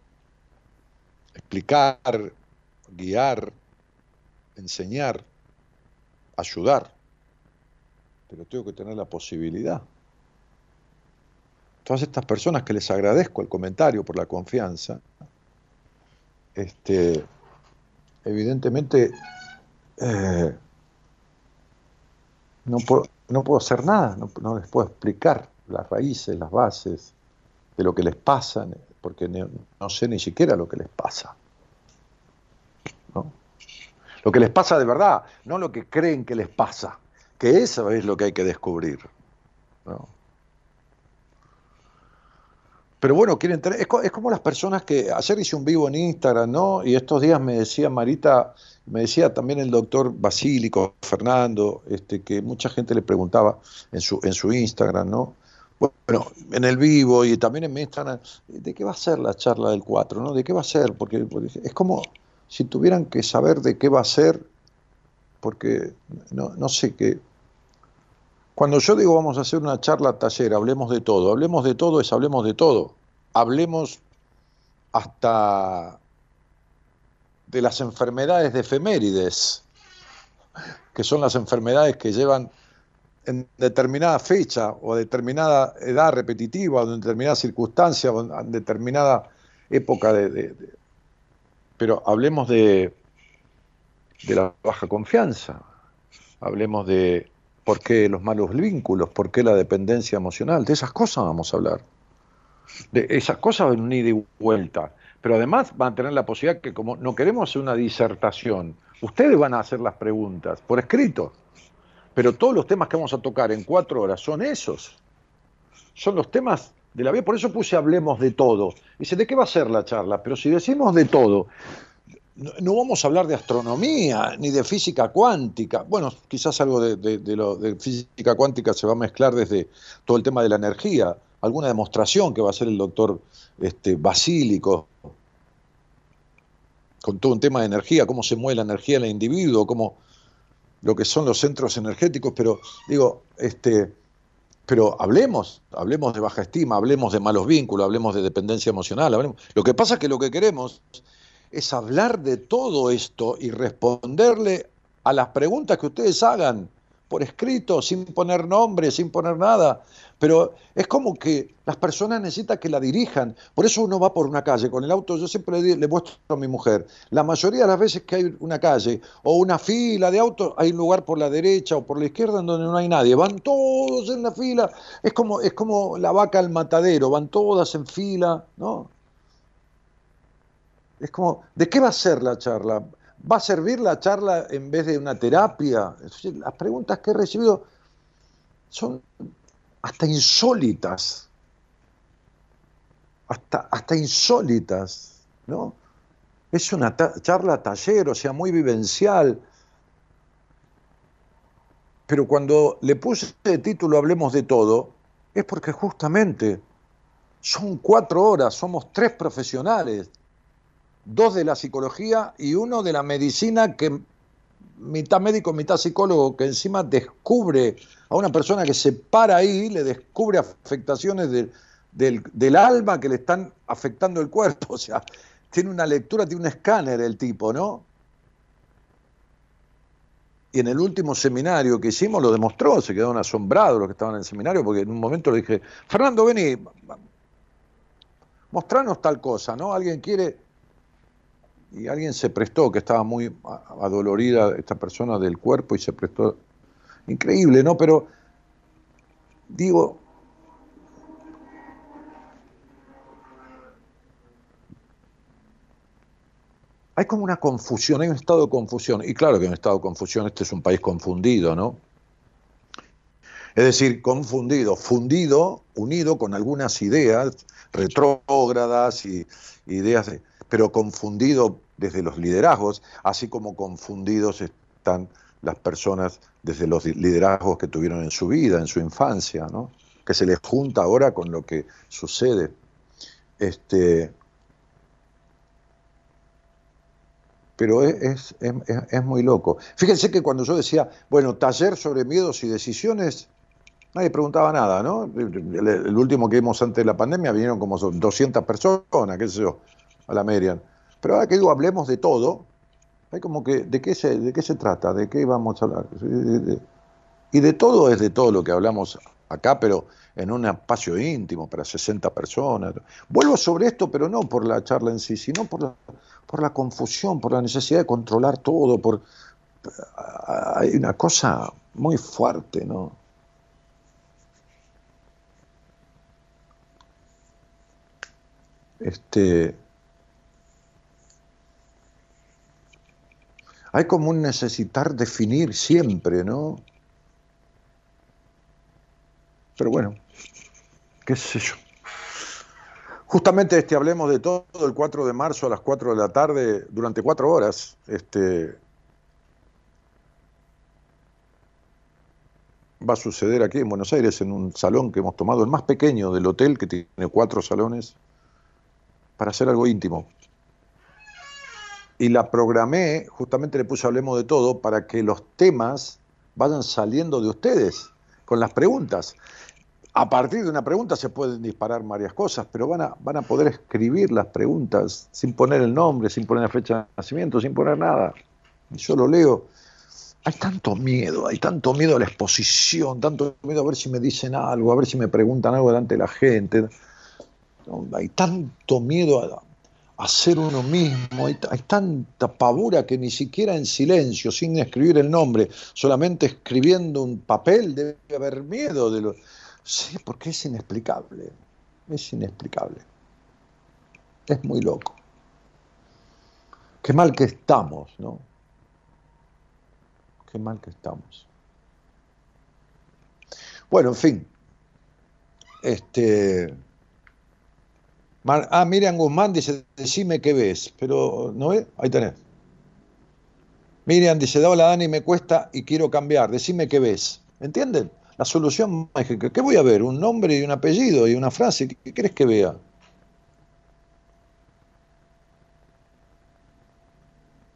Speaker 2: explicar, guiar, enseñar, ayudar. Pero tengo que tener la posibilidad. Todas estas personas que les agradezco el comentario por la confianza, este, evidentemente eh, no, puedo, no puedo hacer nada, no, no les puedo explicar las raíces, las bases de lo que les pasa, porque no, sé ni siquiera lo que les pasa. ¿no? Lo que les pasa de verdad, no lo que creen que les pasa, que eso es lo que hay que descubrir. ¿no? Pero bueno, quieren tener, es, es, como las personas que ayer hice un vivo en Instagram, ¿no? Y estos días me decía Marita, me decía también el doctor Basílico, Fernando, este, que mucha gente le preguntaba en su, en su Instagram, ¿no? Bueno, en el vivo y también en mi Instagram, ¿de qué va a ser la charla del 4? ¿no? ¿De qué va a ser? Porque, es como si tuvieran que saber de qué va a ser, porque no, no sé qué. Cuando yo digo vamos a hacer una charla taller, hablemos de todo, hablemos de todo es hablemos de todo. Hablemos hasta de las enfermedades de efemérides, que son las enfermedades que llevan en determinada fecha o determinada edad repetitiva o en determinada circunstancia o en determinada época de, pero hablemos de de la baja confianza hablemos de por qué los malos vínculos por qué la dependencia emocional de esas cosas vamos a hablar de esas cosas van a ir de vuelta pero además van a tener la posibilidad que como no queremos hacer una disertación ustedes van a hacer las preguntas por escrito pero todos los temas que vamos a tocar en cuatro horas son esos. Son los temas de la vida. Por eso puse hablemos de todo. Dice, ¿de qué va a ser la charla? Pero si decimos de todo, no, vamos a hablar de astronomía ni de física cuántica. Bueno, quizás algo de física cuántica se va a mezclar desde todo el tema de la energía. Alguna demostración que va a hacer el doctor este, Basílico con todo un tema de energía, cómo se mueve la energía en el individuo, cómo lo que son los centros energéticos, pero digo, este, pero hablemos, hablemos de baja estima, hablemos de malos vínculos, hablemos de dependencia emocional. Hablemos. Lo que pasa es que lo que queremos es hablar de todo esto y responderle a las preguntas que ustedes hagan por escrito, sin poner nombre, sin poner nada. Pero es como que las personas necesitan que la dirijan. Por eso uno va por una calle con el auto. Yo siempre le, muestro a mi mujer. La mayoría de las veces que hay una calle o una fila de autos, hay un lugar por la derecha o por la izquierda en donde no hay nadie. Van todos en la fila. Es como, es como la vaca al matadero. Van todas en fila, ¿no? Es como, ¿de qué va a ser la charla? ¿Va a servir la charla en vez de una terapia? Las preguntas que he recibido son hasta insólitas. Hasta, hasta insólitas, ¿no? Es una charla taller, o sea, muy vivencial. Pero cuando le puse de título Hablemos de todo, es porque justamente son cuatro horas, somos tres profesionales, dos de la psicología y uno de la medicina que mitad médico, mitad psicólogo, que encima descubre a una persona que se para ahí, le descubre afectaciones del, del, alma que le están afectando el cuerpo. O sea, tiene una lectura, tiene un escáner el tipo, ¿no? Y en el último seminario que hicimos lo demostró, se quedaron asombrados los que estaban en el seminario, porque en un momento le dije, Fernando, vení, mostranos tal cosa, ¿no? Alguien quiere y alguien se prestó, que estaba muy adolorida esta persona del cuerpo y se prestó. Increíble, ¿no? Pero digo, hay como una confusión, hay un estado de confusión. Y claro que hay un estado de confusión, este es un país confundido, ¿no? Es decir, confundido, fundido, unido con algunas ideas retrógradas y ideas, de, pero confundido desde los liderazgos, así como confundidos están las personas desde los liderazgos que tuvieron en su vida, en su infancia, ¿no? que se les junta ahora con lo que sucede. Este, pero es, es, muy loco. Fíjense que cuando yo decía, bueno, taller sobre miedos y decisiones, nadie preguntaba nada, ¿no? El, el último que vimos antes de la pandemia vinieron como 200 personas, qué sé yo, a la Merian. Pero ahora que digo, hablemos de todo, hay como que, ¿de qué se, de qué se trata? ¿De qué vamos a hablar? Y de todo es de todo lo que hablamos acá, pero en un espacio íntimo para 60 personas. Vuelvo sobre esto, pero no por la charla en sí, sino por la, por la confusión, por la necesidad de controlar todo, por hay una cosa muy fuerte, ¿no? Este hay como un necesitar definir siempre, ¿no? Pero bueno, qué sé yo. Justamente este hablemos de todo el 4 de marzo a las 4 de la tarde, durante cuatro horas, este, va a suceder aquí en Buenos Aires, en un salón que hemos tomado, el más pequeño del hotel, que tiene cuatro salones, para hacer algo íntimo y la programé, justamente le puse Hablemos de todo, para que los temas vayan saliendo de ustedes con las preguntas. A partir de una pregunta se pueden disparar varias cosas, pero van a, van a poder escribir las preguntas sin poner el nombre, sin poner la fecha de nacimiento, sin poner nada. Yo lo leo. Hay tanto miedo, hay tanto miedo a la exposición, tanto miedo a ver si me dicen algo, a ver si me preguntan algo delante de la gente. Hay tanto miedo a, a ser uno mismo. Hay, hay, tanta pavura que ni siquiera en silencio, sin escribir el nombre, solamente escribiendo un papel, debe haber miedo de lo. Sí, porque es inexplicable. Es inexplicable. Es muy loco. Qué mal que estamos, ¿no? Qué mal que estamos. Bueno, en fin. Este. Ah, Miriam Guzmán dice, decime qué ves, pero ¿no ves? Ahí tenés. Miriam dice, la Dani, me cuesta y quiero cambiar, decime qué ves. ¿Entienden? La solución mágica. ¿Qué voy a ver? Un nombre y un apellido y una frase. ¿Qué querés que vea?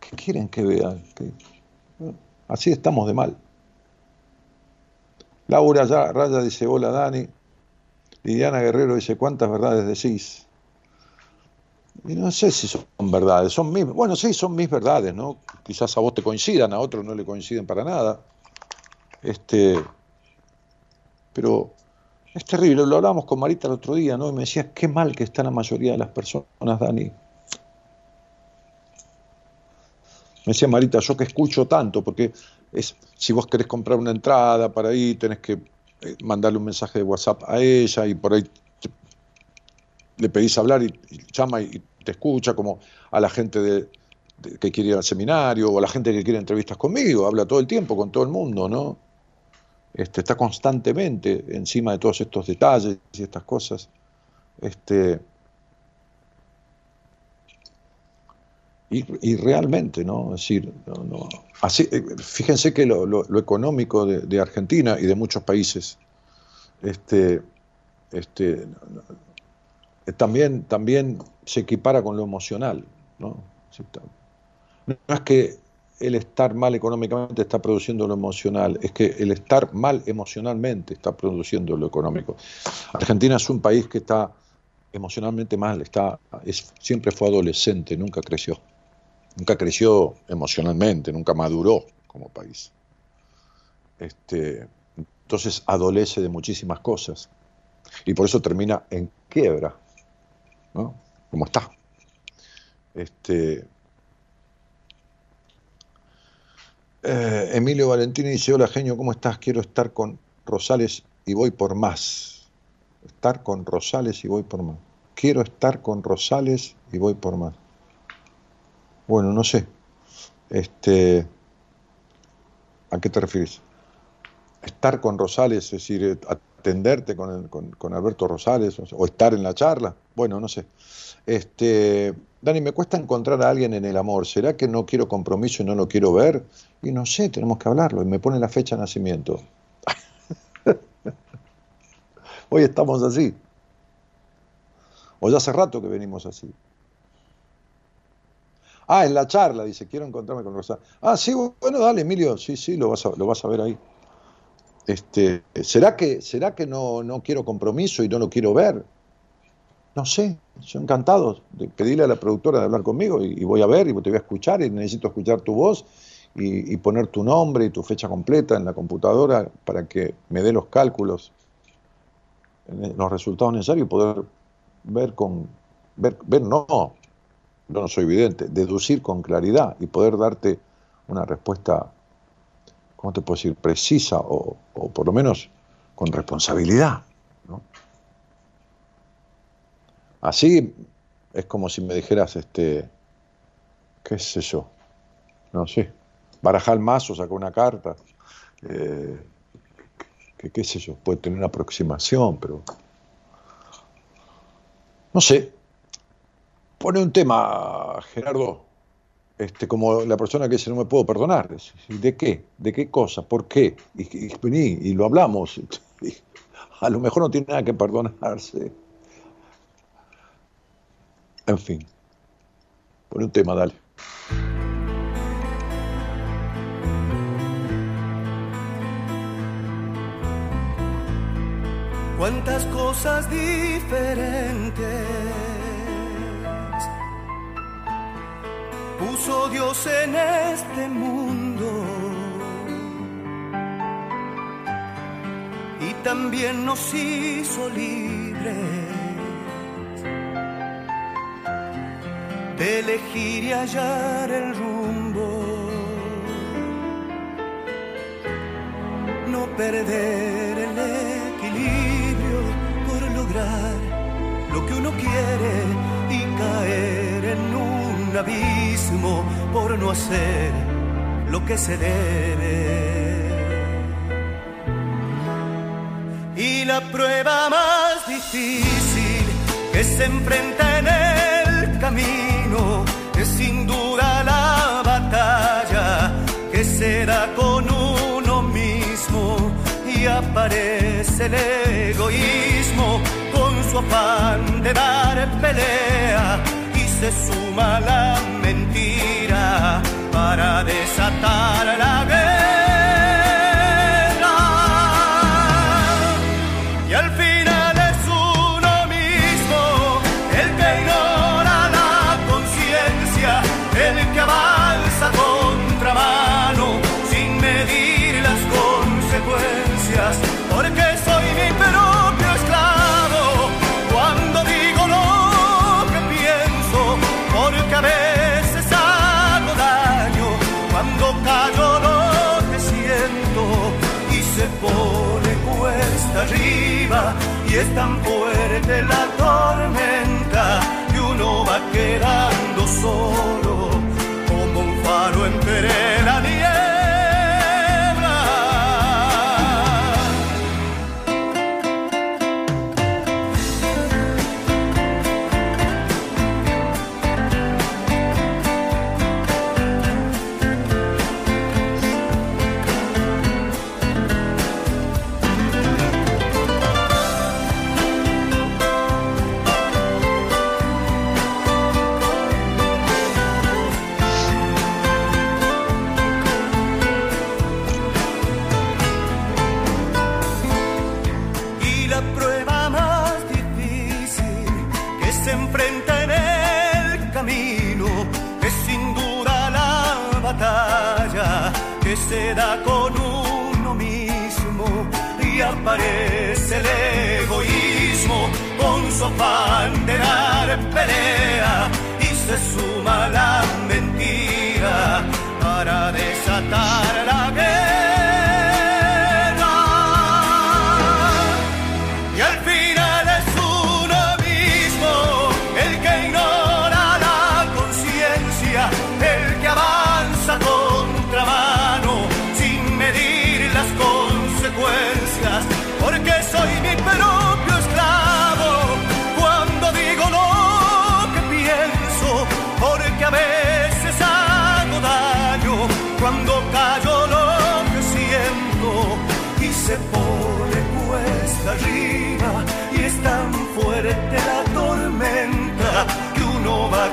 Speaker 2: ¿Qué quieren que vea? Así estamos de mal. Laura ya, Raya dice, hola Dani. Liliana Guerrero dice, ¿cuántas verdades decís? Y no sé si son verdades, son mis, bueno, sí, son mis verdades, ¿no? Quizás a vos te coincidan, a otros no le coinciden para nada. Este, pero es terrible, lo hablábamos con Marita el otro día, ¿no? Y me decía, qué mal que está la mayoría de las personas, Dani. Me decía Marita, yo que escucho tanto, porque es, si vos querés comprar una entrada para ahí, tenés que eh, mandarle un mensaje de WhatsApp a ella y por ahí le pedís hablar y, llama y te escucha, como a la gente de, que quiere ir al seminario o a la gente que quiere entrevistas conmigo, habla todo el tiempo con todo el mundo, ¿no? Este, está constantemente encima de todos estos detalles y estas cosas. Este, y, y realmente, ¿no? Es decir, no, no- así, eh, fíjense que lo, lo- económico de, de Argentina y de muchos países este, este, también, también se equipara con lo emocional. ¿no? No es que el estar mal económicamente está produciendo lo emocional, es que el estar mal emocionalmente está produciendo lo económico. Argentina es un país que está emocionalmente mal, está, es, siempre fue adolescente, nunca creció. Nunca creció emocionalmente, nunca maduró como país. Este, entonces adolece de muchísimas cosas. Y por eso termina en quiebra, ¿no? Como está. Este, eh, Emilio Valentini dice, hola genio, ¿cómo estás? Quiero estar con Rosales y voy por más. Estar con Rosales y voy por más. Quiero estar con Rosales y voy por más. Bueno, no sé. Este, ¿A qué te refieres? Estar con Rosales, es decir, eh, atenderte con, el- con- Alberto Rosales, o, o estar en la charla. Bueno, no sé. Este, Dani, me cuesta encontrar a alguien en el amor. ¿Será que no quiero compromiso y no lo quiero ver? Y no sé, tenemos que hablarlo. Y me pone la fecha de nacimiento. Hoy estamos así. O ya hace rato que venimos así. Ah, en la charla, dice, quiero encontrarme con Rosales. Ah, sí, bueno, dale, Emilio, sí, sí, lo vas a, lo vas a ver ahí. Este, ¿Será que, será que no, no quiero compromiso y no lo quiero ver? No sé, yo encantado de pedirle a la productora de hablar conmigo y, voy a ver y te voy a escuchar y necesito escuchar tu voz y, y poner tu nombre y tu fecha completa en la computadora para que me dé los cálculos, eh, los resultados necesarios y poder ver con, ver, ver no, yo no soy evidente, deducir con claridad y poder darte una respuesta, ¿cómo te puedo decir?, precisa o, o por lo menos con responsabilidad. ¿no? Así es como si me dijeras, este, qué sé yo, no sé, barajar el mazo, sacar una carta, eh, qué sé yo, puede tener una aproximación, pero no sé. Pone un tema, Gerardo, este, como la persona que dice no me puedo perdonar. ¿De qué? ¿De qué cosa? ¿Por qué? Y, y, y lo hablamos. A lo mejor no tiene nada que perdonarse. En fin. Pone un tema, dale.
Speaker 7: cuántas cosas diferentes puso Dios en este mundo. Y también nos hizo libres de elegir y hallar el rumbo. No perder el equilibrio por lograr lo que uno quiere y caer en un abismo por no hacer lo que se debe. Y la prueba más difícil que se enfrenta en el camino es sin duda la batalla que se da con uno mismo y aparece el egoísmo con su afán de dar pelea se suma la mentira para desatar la guerra. Es tan fuerte la tormenta que uno va quedando solo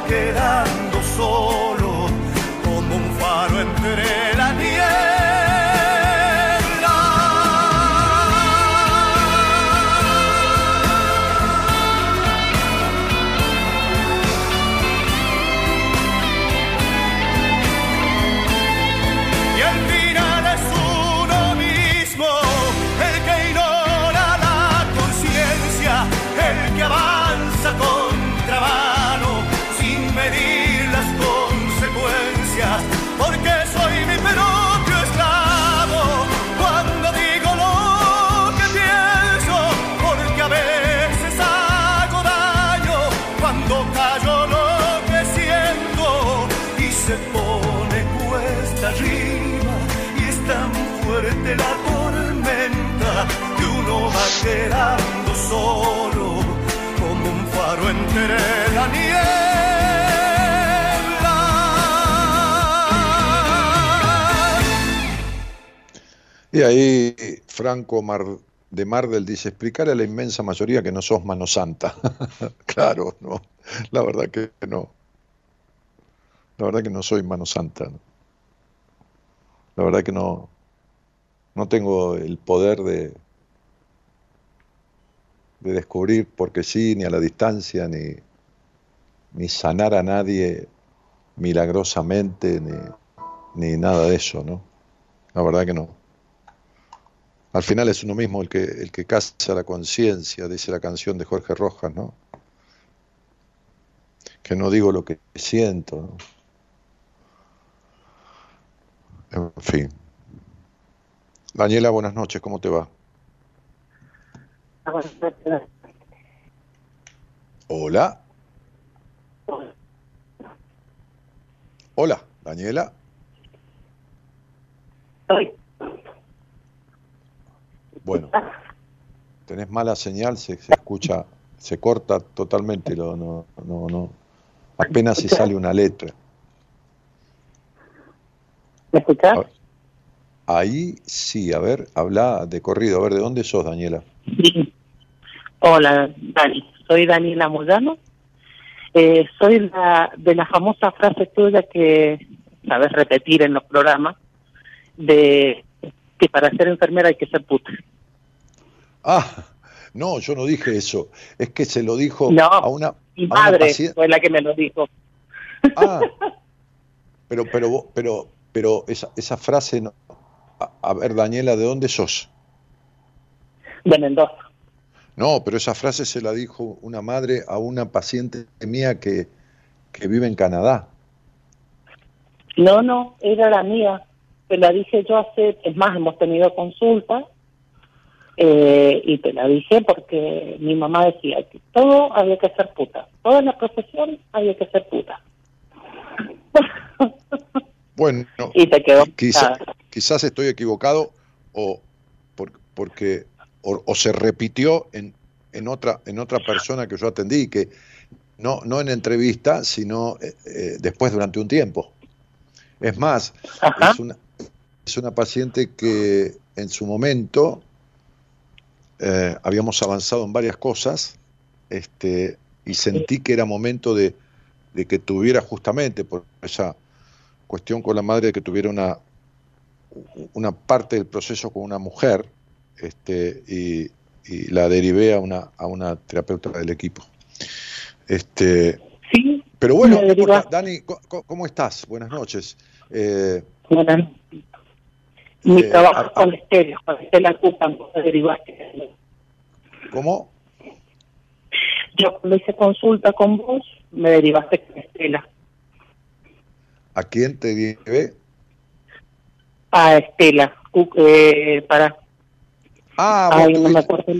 Speaker 7: quedando solo como un faro entre quedando solo como un faro entre la niebla.
Speaker 2: Y ahí Franco Mar, de Mardel dice, explicar a la inmensa mayoría que no sos mano santa. claro, no, la verdad que no. La verdad que no soy mano santa. La verdad que no, no tengo el poder de, de descubrir porque sí, ni a la distancia, ni, ni sanar a nadie milagrosamente, ni, ni nada de eso, ¿no? La verdad que no. Al final es uno mismo el que, el que caza la conciencia, dice la canción de Jorge Rojas, ¿no? Que no digo lo que siento. En fin. Daniela, buenas noches, ¿cómo te va? Hola. Hola, Daniela. Bueno, tenés mala señal, se, se escucha, se corta totalmente, lo, no, no, no, apenas si sale una letra.
Speaker 8: ¿Me escuchás?
Speaker 2: Ahí sí, a ver, habla de corrido, a ver, ¿de dónde sos, Daniela?
Speaker 8: Sí. Hola, Dani. Soy Daniela Moyano. Eh, soy la, de la famosa frase tuya que sabes repetir en los programas, de que para ser enfermera hay que ser puta.
Speaker 2: Ah, no, yo no dije eso. Es que se lo dijo
Speaker 8: No,
Speaker 2: a una,
Speaker 8: Mi
Speaker 2: una
Speaker 8: madre fue la que me lo dijo.
Speaker 2: Ah, pero, pero, pero, pero esa, esa frase, no. A, a ver, Daniela, ¿de dónde sos?
Speaker 8: De Mendoza.
Speaker 2: No, pero esa frase se la dijo una madre a una paciente mía que, que vive en Canadá.
Speaker 8: No, no, era la mía. te la dije yo hace, es más, hemos tenido consultas eh, y te la dije porque mi mamá decía que todo había que ser puta, toda la profesión había que ser puta.
Speaker 2: Bueno,
Speaker 8: y te quedó
Speaker 2: quizá- quizás estoy equivocado o por- porque o, o se repitió en, en otra en otra persona que yo atendí que no no en entrevista sino eh, eh, después durante un tiempo. Es más,
Speaker 8: Ajá.
Speaker 2: es una es una paciente que en su momento eh, habíamos avanzado en varias cosas este, y sentí que era momento de, de que tuviera justamente por esa cuestión con la madre de que tuviera una, una parte del proceso con una mujer este, y, y la derivé a una, a una terapeuta del equipo. Este,
Speaker 8: Sí,
Speaker 2: pero bueno. Dani, ¿cómo estás? Buenas noches. Eh,
Speaker 8: bueno, mi
Speaker 2: Eh,
Speaker 8: trabajo
Speaker 2: a-
Speaker 8: con Estéreo, con Estela Cupan, derivaste.
Speaker 2: ¿Cómo?
Speaker 8: Yo cuando hice consulta con vos, me derivaste con Estela.
Speaker 2: ¿A quién te derivé?
Speaker 8: A Estela, eh, para...
Speaker 2: Ah,
Speaker 8: Ay, no me acuerdo.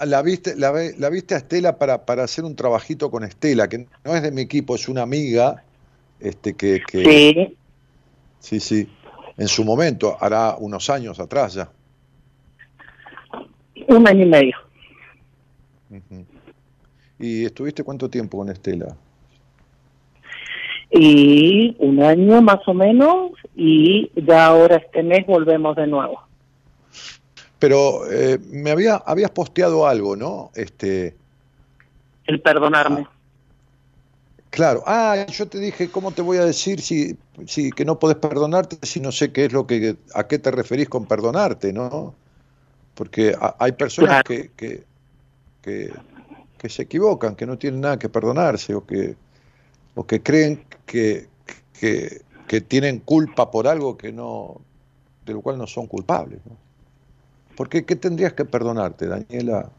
Speaker 2: la viste, la, la viste a Estela para, para hacer un trabajito con Estela, que no es de mi equipo, es una amiga, este que, que
Speaker 8: Sí,
Speaker 2: sí, sí, en su momento, hará unos años atrás ya.
Speaker 8: un año y medio.
Speaker 2: ¿Y estuviste cuánto tiempo con Estela?
Speaker 8: Y un año más o menos, y ya ahora este mes volvemos de nuevo.
Speaker 2: Pero eh, me había, habías posteado algo, ¿no? Este,
Speaker 8: El perdonarme.
Speaker 2: claro. Ah, yo te dije, ¿cómo te voy a decir si, si que no podés perdonarte si no sé qué es lo que, a qué te referís con perdonarte, ¿no? Porque ha- hay personas
Speaker 8: Claro.
Speaker 2: que, que, que, que se equivocan, que no tienen nada que perdonarse o que, o que creen que, que, tienen culpa por algo que no, de lo cual no son culpables, ¿no? ¿Por qué? ¿Qué tendrías que perdonarte, Daniela?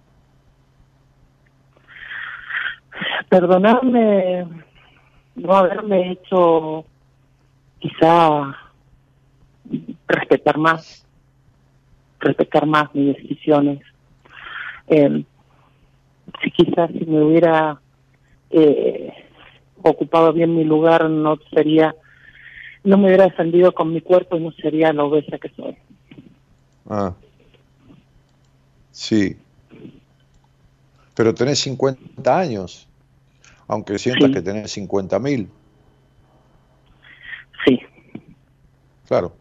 Speaker 8: Perdonarme, no haberme hecho quizá respetar más, respetar más mis decisiones. Eh, si quizás si me hubiera eh, ocupado bien mi lugar, no sería, no me hubiera defendido con mi cuerpo y no sería la obesa que soy.
Speaker 2: Ah. Sí. Pero tenés 50 años, aunque sientas
Speaker 8: Sí.
Speaker 2: que tenés 50 mil,
Speaker 8: Sí,
Speaker 2: claro.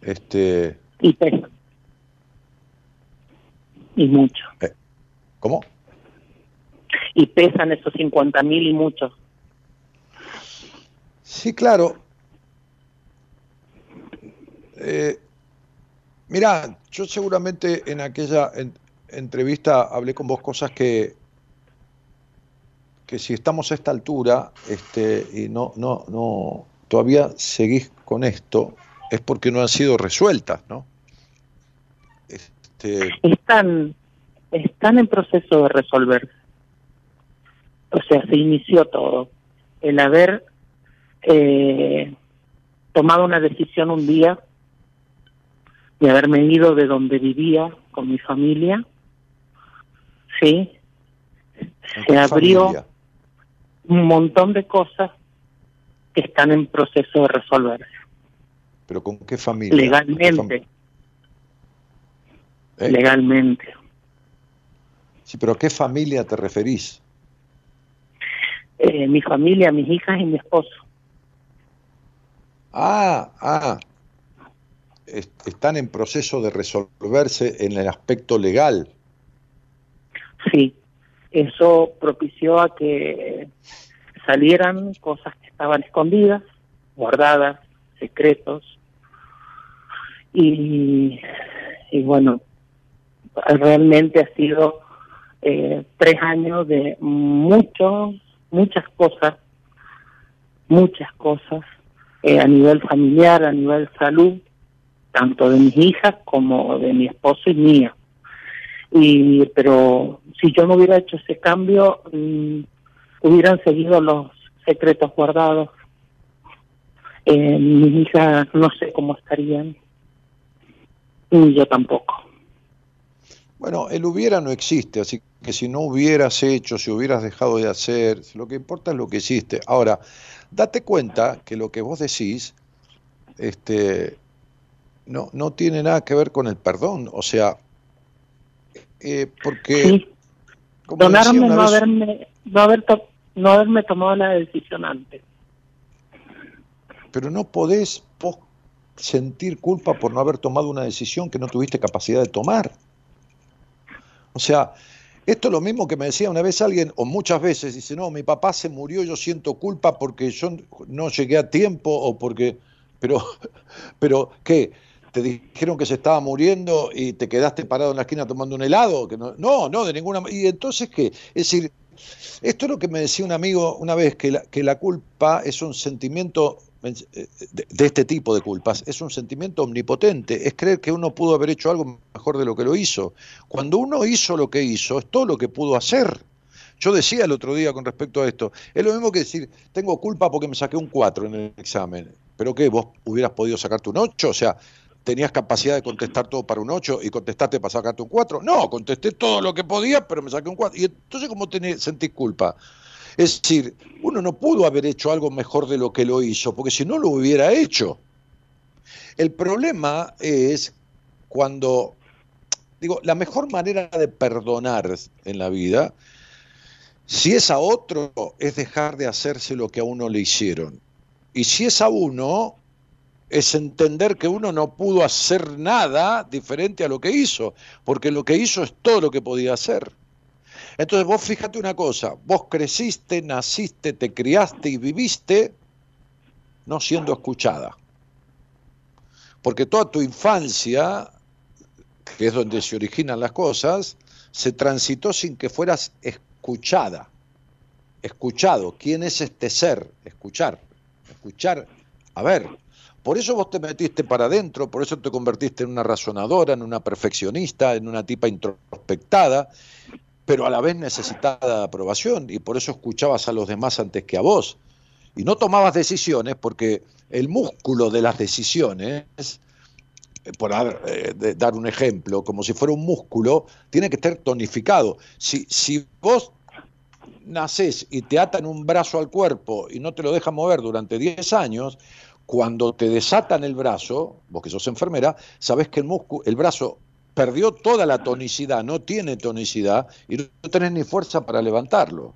Speaker 2: Este,
Speaker 8: y pesa. Y mucho.
Speaker 2: ¿Cómo?
Speaker 8: Y pesan esos 50 mil y muchos.
Speaker 2: Sí, claro. Eh, mirá, yo seguramente en aquella en- entrevista hablé con vos cosas que, que si estamos a esta altura este, y no, no, no, todavía seguís con esto, es porque no han sido resueltas, ¿no? Este,
Speaker 8: están, están en proceso de resolverse. O sea, se inició todo. El haber eh, tomado una decisión un día de haberme ido de donde vivía con mi familia, sí,
Speaker 2: ¿en
Speaker 8: se abrió
Speaker 2: familia?
Speaker 8: un montón de cosas que están en proceso de resolverse
Speaker 2: ¿Pero con qué familia? ¿Con qué
Speaker 8: legalmente,
Speaker 2: fam- ¿Eh?
Speaker 8: legalmente.
Speaker 2: Sí, pero ¿a qué familia te referís?
Speaker 8: Eh, mi familia, mis hijas y mi esposo.
Speaker 2: Ah, ah. Es- están en proceso de resolverse en el aspecto legal.
Speaker 8: Sí, eso propició a que salieran cosas que estaban escondidas, guardadas, secretos. Y, y bueno, realmente ha sido eh, tres años de muchos, muchas cosas, muchas cosas eh, a nivel familiar, a nivel salud, tanto de mis hijas como de mi esposo y mía y pero si yo no hubiera hecho ese cambio mm, hubieran seguido los secretos guardados Eh, mis hijas no sé cómo estarían, ni yo tampoco.
Speaker 2: Bueno, el hubiera no existe, así que si no hubieras hecho, si hubieras dejado de hacer, lo que importa es lo que hiciste. Ahora, date cuenta que lo que vos decís este, no, no tiene nada que ver con el perdón, o sea, eh, porque...
Speaker 8: Sí. no
Speaker 2: vez-
Speaker 8: haberme, no, haber to- no haberme tomado la decisión antes.
Speaker 2: pero no podés vos sentir culpa por no haber tomado una decisión que no tuviste capacidad de tomar. O sea, esto es lo mismo que me decía una vez alguien, o muchas veces, dice, no, mi papá se murió, yo siento culpa porque yo no llegué a tiempo o porque, pero, pero, ¿qué? ¿Te dijeron que se estaba muriendo y te quedaste parado en la esquina tomando un helado? Que no, no, no, de ninguna manera. ¿Y entonces qué? Es decir, esto es lo que me decía un amigo una vez, que la, que la culpa es un sentimiento de, de este tipo de culpas, es un sentimiento omnipotente, es creer que uno pudo haber hecho algo mejor de lo que lo hizo. Cuando uno hizo lo que hizo, es todo lo que pudo hacer. Yo decía el otro día con respecto a esto, es lo mismo que decir, tengo culpa porque me saqué un 4 en el examen, pero ¿qué? ¿Vos hubieras podido sacarte un 8? O sea, ¿tenías capacidad de contestar todo para un 8 y contestaste para sacarte un 4? No, contesté todo lo que podía, pero me saqué un 4. Y entonces, ¿cómo sentís culpa? Es decir, uno no pudo haber hecho algo mejor de lo que lo hizo, porque si no lo hubiera hecho. El problema es cuando, digo, la mejor manera de perdonar en la vida, si es a otro, es dejar de hacerse lo que a uno le hicieron. Y si es a uno, es entender que uno no pudo hacer nada diferente a lo que hizo, porque lo que hizo es todo lo que podía hacer. Entonces vos fíjate una cosa, vos creciste, naciste, te criaste y viviste no siendo escuchada. Porque toda tu infancia, que es donde se originan las cosas, se transitó sin que fueras escuchada. Escuchado. ¿Quién es este ser? Escuchar. Escuchar. A ver. Por eso vos te metiste para adentro, por eso te convertiste en una razonadora, en una perfeccionista, en una tipa introspectada, pero a la vez necesitada aprobación y por eso escuchabas a los demás antes que a vos. Y no tomabas decisiones porque el músculo de las decisiones, eh, por dar, eh, dar un ejemplo, como si fuera un músculo, tiene que estar tonificado. Si, si vos nacés y te atan un brazo al cuerpo y no te lo dejan mover durante 10 años, cuando te desatan el brazo, vos que sos enfermera, sabés que el, músculo, el brazo perdió toda la tonicidad, no tiene tonicidad y no tenés ni fuerza para levantarlo.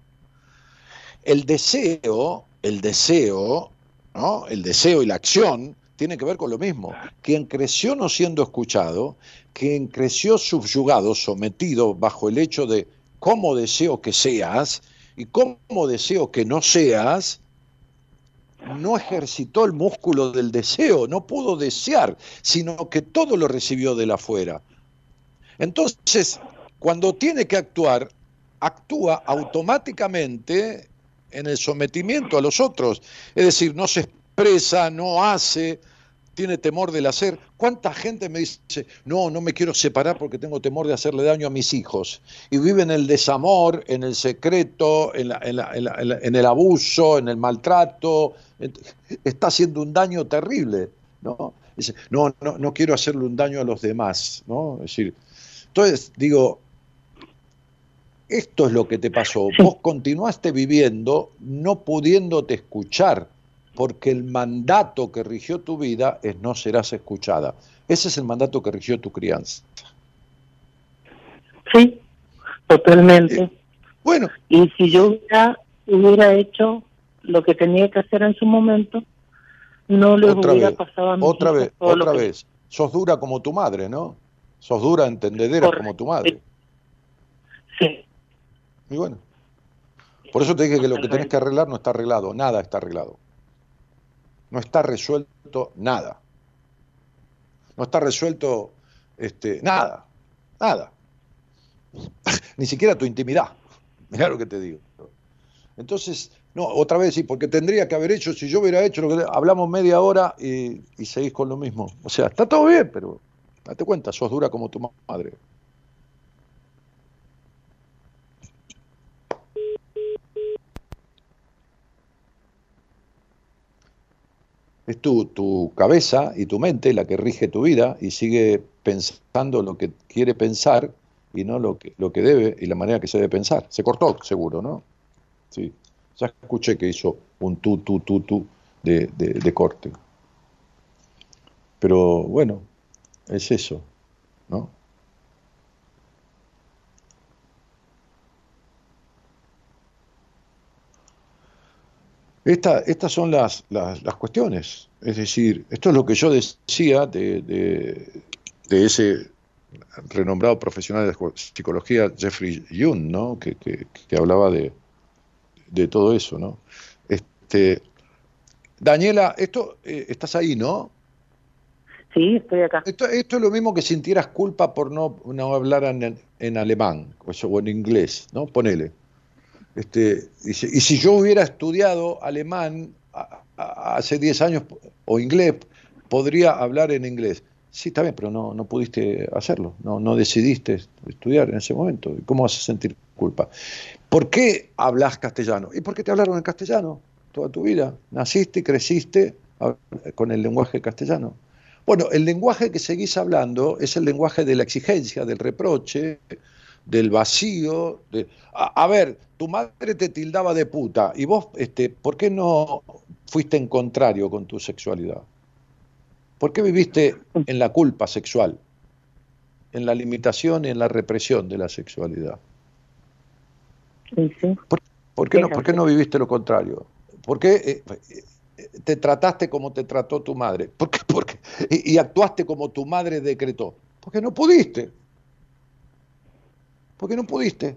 Speaker 2: El deseo, el deseo, ¿no? El deseo y la acción tienen que ver con lo mismo. Quien creció no siendo escuchado, quien creció subyugado, sometido bajo el hecho de cómo deseo que seas y cómo deseo que no seas, no ejercitó el músculo del deseo, no pudo desear, sino que todo lo recibió de la afuera. Entonces, cuando tiene que actuar, actúa automáticamente en el sometimiento a los otros. Es decir, no se expresa, no hace, tiene temor del hacer. ¿Cuánta gente me dice, no, no me quiero separar porque tengo temor de hacerle daño a mis hijos? Y vive en el desamor, en el secreto, en, la- en la- la- en el abuso, en el maltrato. Está haciendo un daño terrible. ¿no? Dice, no, no, no quiero hacerle un daño a los demás. ¿no? Es decir, entonces digo, esto es lo que te pasó. Vos continuaste viviendo no pudiéndote escuchar, porque el mandato que rigió tu vida es no serás escuchada. Ese es el mandato que rigió tu crianza.
Speaker 8: Sí, totalmente.
Speaker 2: Bueno,
Speaker 8: Y si yo hubiera, hubiera hecho lo que tenía que hacer en su momento, no
Speaker 2: otra
Speaker 8: hubiera
Speaker 2: vez,
Speaker 8: pasado a
Speaker 2: otra vez, otra
Speaker 8: que-
Speaker 2: vez. Sos dura como tu madre, ¿no? Sos dura, entendedera
Speaker 8: Correcto.
Speaker 2: como tu madre.
Speaker 8: Sí,
Speaker 2: Y bueno, por eso te dije que lo que tenés que arreglar no está arreglado, nada está arreglado. No está resuelto nada. No está resuelto este, nada, nada. Ni siquiera tu intimidad. Mirá lo que te digo. Entonces, no, otra vez sí, porque tendría que haber hecho, si yo hubiera hecho lo que hablamos media hora y, y seguís con lo mismo. O sea, está todo bien, pero date cuenta, sos dura como tu madre. Es tu, tu cabeza y tu mente la que rige tu vida y sigue pensando lo que quiere pensar y no lo que, lo que debe y la manera que se debe pensar. Se cortó, seguro, ¿no? Sí. Ya escuché que hizo un tu, tu, tu, tu de, de, de corte. Pero bueno, es eso, ¿no? Esta, estas son las, las, las, cuestiones. Es decir, esto es lo que yo decía de, de, ese renombrado profesional de psicología, Jeffrey Young, ¿no? que, que, que hablaba de, de, todo eso. ¿no? Este, Daniela, esto, eh, estás ahí, ¿no?
Speaker 8: Sí, estoy acá.
Speaker 2: Esto, es lo mismo que sintieras culpa por no, no hablar en, en alemán o en inglés, ¿no? Ponele. Este, y, si, y, si, yo hubiera estudiado alemán hace 10 años o inglés, podría hablar en inglés. Sí, está bien, pero no, no pudiste hacerlo, no, no decidiste estudiar en ese momento. ¿Cómo vas a sentir culpa? ¿Por qué hablas castellano? ¿Y por qué te hablaron en castellano toda tu vida? Naciste y creciste con el lenguaje castellano. Bueno, el lenguaje que seguís hablando es el lenguaje de la exigencia, del reproche, del vacío. De... A, a, ver, tu madre te tildaba de puta y vos, este, ¿por qué no fuiste en contrario con tu sexualidad? ¿Por qué viviste en la culpa sexual, en la limitación y en la represión de la sexualidad?
Speaker 8: Sí, sí.
Speaker 2: ¿Por, por, qué no, ¿Por, qué no, viviste lo contrario? ¿Por qué eh, te trataste como te trató tu madre? ¿Por qué, por qué? Y, y, actuaste como tu madre decretó? Porque no pudiste. Porque no pudiste.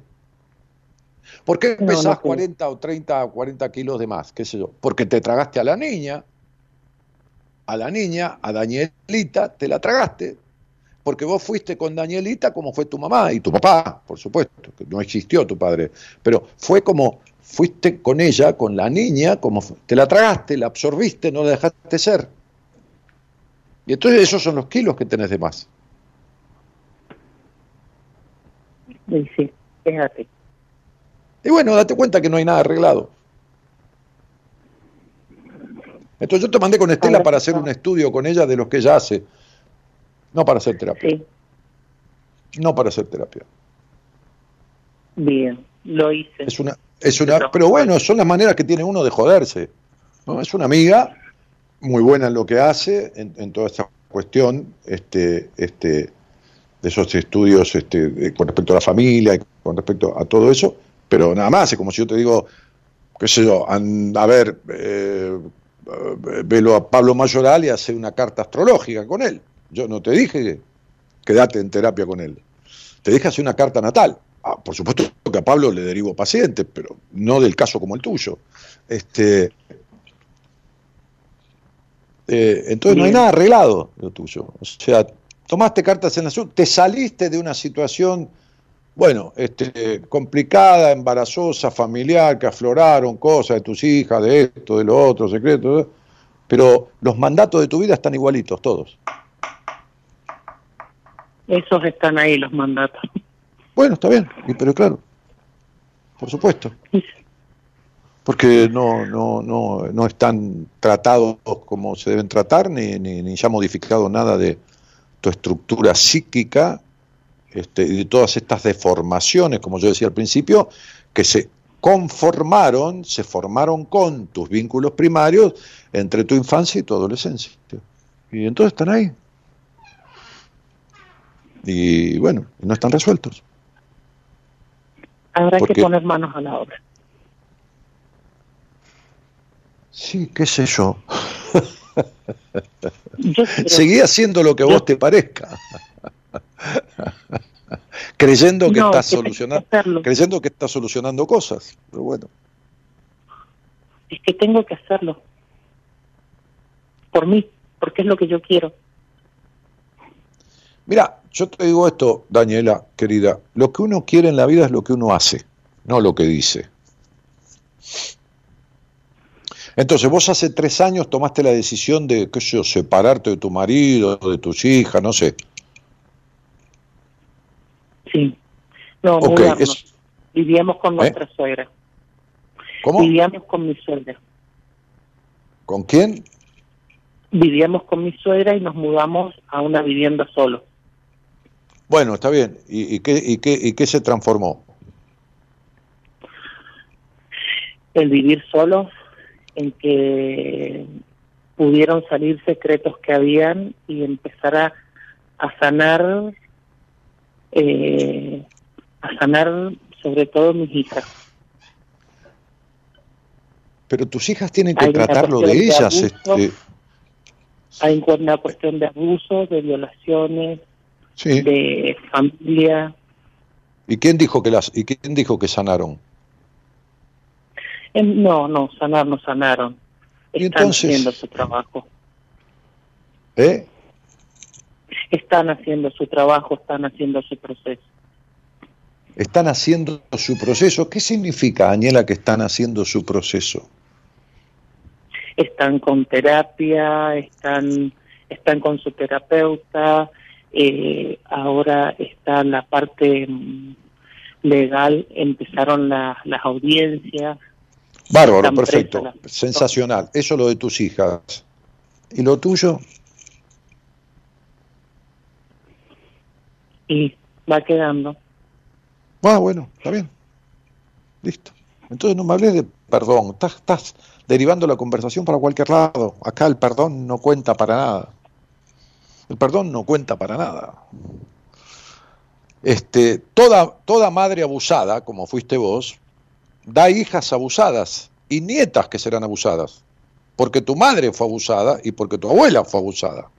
Speaker 2: ¿Por qué pesás no, no 40 o 30 o 40 kilos de más? ¿Qué sé yo? Porque te tragaste a la niña, a la niña, a Danielita, te la tragaste. Porque vos fuiste con Danielita como fue tu mamá y tu papá, por supuesto, que no existió tu padre. Pero fue como fuiste con ella, con la niña, como te la tragaste, la absorbiste, no la dejaste ser. Y entonces esos son los kilos que tenés de más.
Speaker 8: Sí, sí.
Speaker 2: Y bueno, date cuenta que no hay nada arreglado. Entonces yo te mandé con Estela para hacer un estudio con ella de los que ella hace, no para hacer terapia.
Speaker 8: Sí.
Speaker 2: No para hacer terapia.
Speaker 8: Bien, lo hice.
Speaker 2: Es una, es una, pero bueno, son las maneras que tiene uno de joderse. ¿no? Es una amiga muy buena en lo que hace, en, en toda esta cuestión, este, este, de esos estudios este, con respecto a la familia y con respecto a todo eso, pero nada más, es como si yo te digo, qué sé yo, a ver, eh, velo a Pablo Mayoral y hace una carta astrológica con él. Yo no te dije quédate en terapia con él. Te dije hacer una carta natal. Ah, por supuesto que a Pablo le derivo pacientes, pero no del caso como el tuyo. Este, eh, entonces Bien. no hay nada arreglado lo tuyo. O sea, tomaste cartas en azul, te saliste de una situación, bueno, este, complicada, embarazosa, familiar, que afloraron cosas de tus hijas, de esto, de lo otro, secretos, pero los mandatos de tu vida están igualitos, todos.
Speaker 8: Esos están ahí, los mandatos.
Speaker 2: Bueno, está bien, pero claro, por supuesto. Porque no, no, no, no están tratados como se deben tratar, ni, ni, ni se ha modificado nada de tu estructura psíquica este, y de todas estas deformaciones, como yo decía al principio, que se conformaron, se formaron con tus vínculos primarios entre tu infancia y tu adolescencia. Y entonces están ahí. Y bueno, no están resueltos.
Speaker 8: Habrá Porque, que poner manos a la obra.
Speaker 2: Sí, qué sé yo. yo Seguí haciendo lo que a vos te parezca. creyendo que no, estás solucionando creyendo que estás solucionando cosas, pero bueno.
Speaker 8: Es que tengo que hacerlo. Por mí, porque es lo que yo quiero.
Speaker 2: Mira, yo te digo esto, Daniela, querida, lo que uno quiere en la vida es lo que uno hace, no lo que dice. Entonces, vos hace tres años tomaste la decisión de, qué sé yo, separarte de tu marido, de tus hijas, no sé.
Speaker 8: Sí. No, okay. Es... Vivíamos con nuestra ¿Eh? suegra.
Speaker 2: ¿Cómo?
Speaker 8: Vivíamos con mi suegra.
Speaker 2: ¿Con quién?
Speaker 8: vivíamos con mi suegra y nos mudamos a una vivienda solo.
Speaker 2: Bueno, está bien. ¿Y, y qué, y, qué, ¿Y qué se transformó?
Speaker 8: El vivir solo, en que pudieron salir secretos que habían y empezar a, a sanar, eh, a sanar sobre todo mis hijas.
Speaker 2: Pero tus hijas tienen que tratarlo de
Speaker 8: de
Speaker 2: ellas.
Speaker 8: abuso.
Speaker 2: este,
Speaker 8: Hay una cuestión de abusos, de violaciones,
Speaker 2: sí.
Speaker 8: de familia.
Speaker 2: ¿Y quién dijo que las y quién dijo que sanaron?
Speaker 8: Eh, No, no, sanar no sanaron.
Speaker 2: Y
Speaker 8: Están
Speaker 2: entonces-
Speaker 8: haciendo su trabajo.
Speaker 2: ¿Eh?
Speaker 8: Están haciendo su trabajo, están haciendo su proceso.
Speaker 2: Están haciendo su proceso. ¿Qué significa, Daniela, que están haciendo su proceso?
Speaker 8: Están con terapia, están, están con su terapeuta, eh, ahora está la parte mm, legal, empezaron la- las audiencias.
Speaker 2: Bárbaro, perfecto.
Speaker 8: las-
Speaker 2: Sensacional. Eso lo de tus hijas. ¿Y lo tuyo?
Speaker 8: y va quedando.
Speaker 2: Ah, bueno, está bien. Listo. Entonces no me hables de perdón. Estás, estás derivando la conversación para cualquier lado. Acá el perdón no cuenta para nada. El perdón no cuenta para nada. Este, toda, toda madre abusada, como fuiste vos, da hijas abusadas y nietas que serán abusadas. Porque tu madre fue abusada y porque tu abuela fue abusada.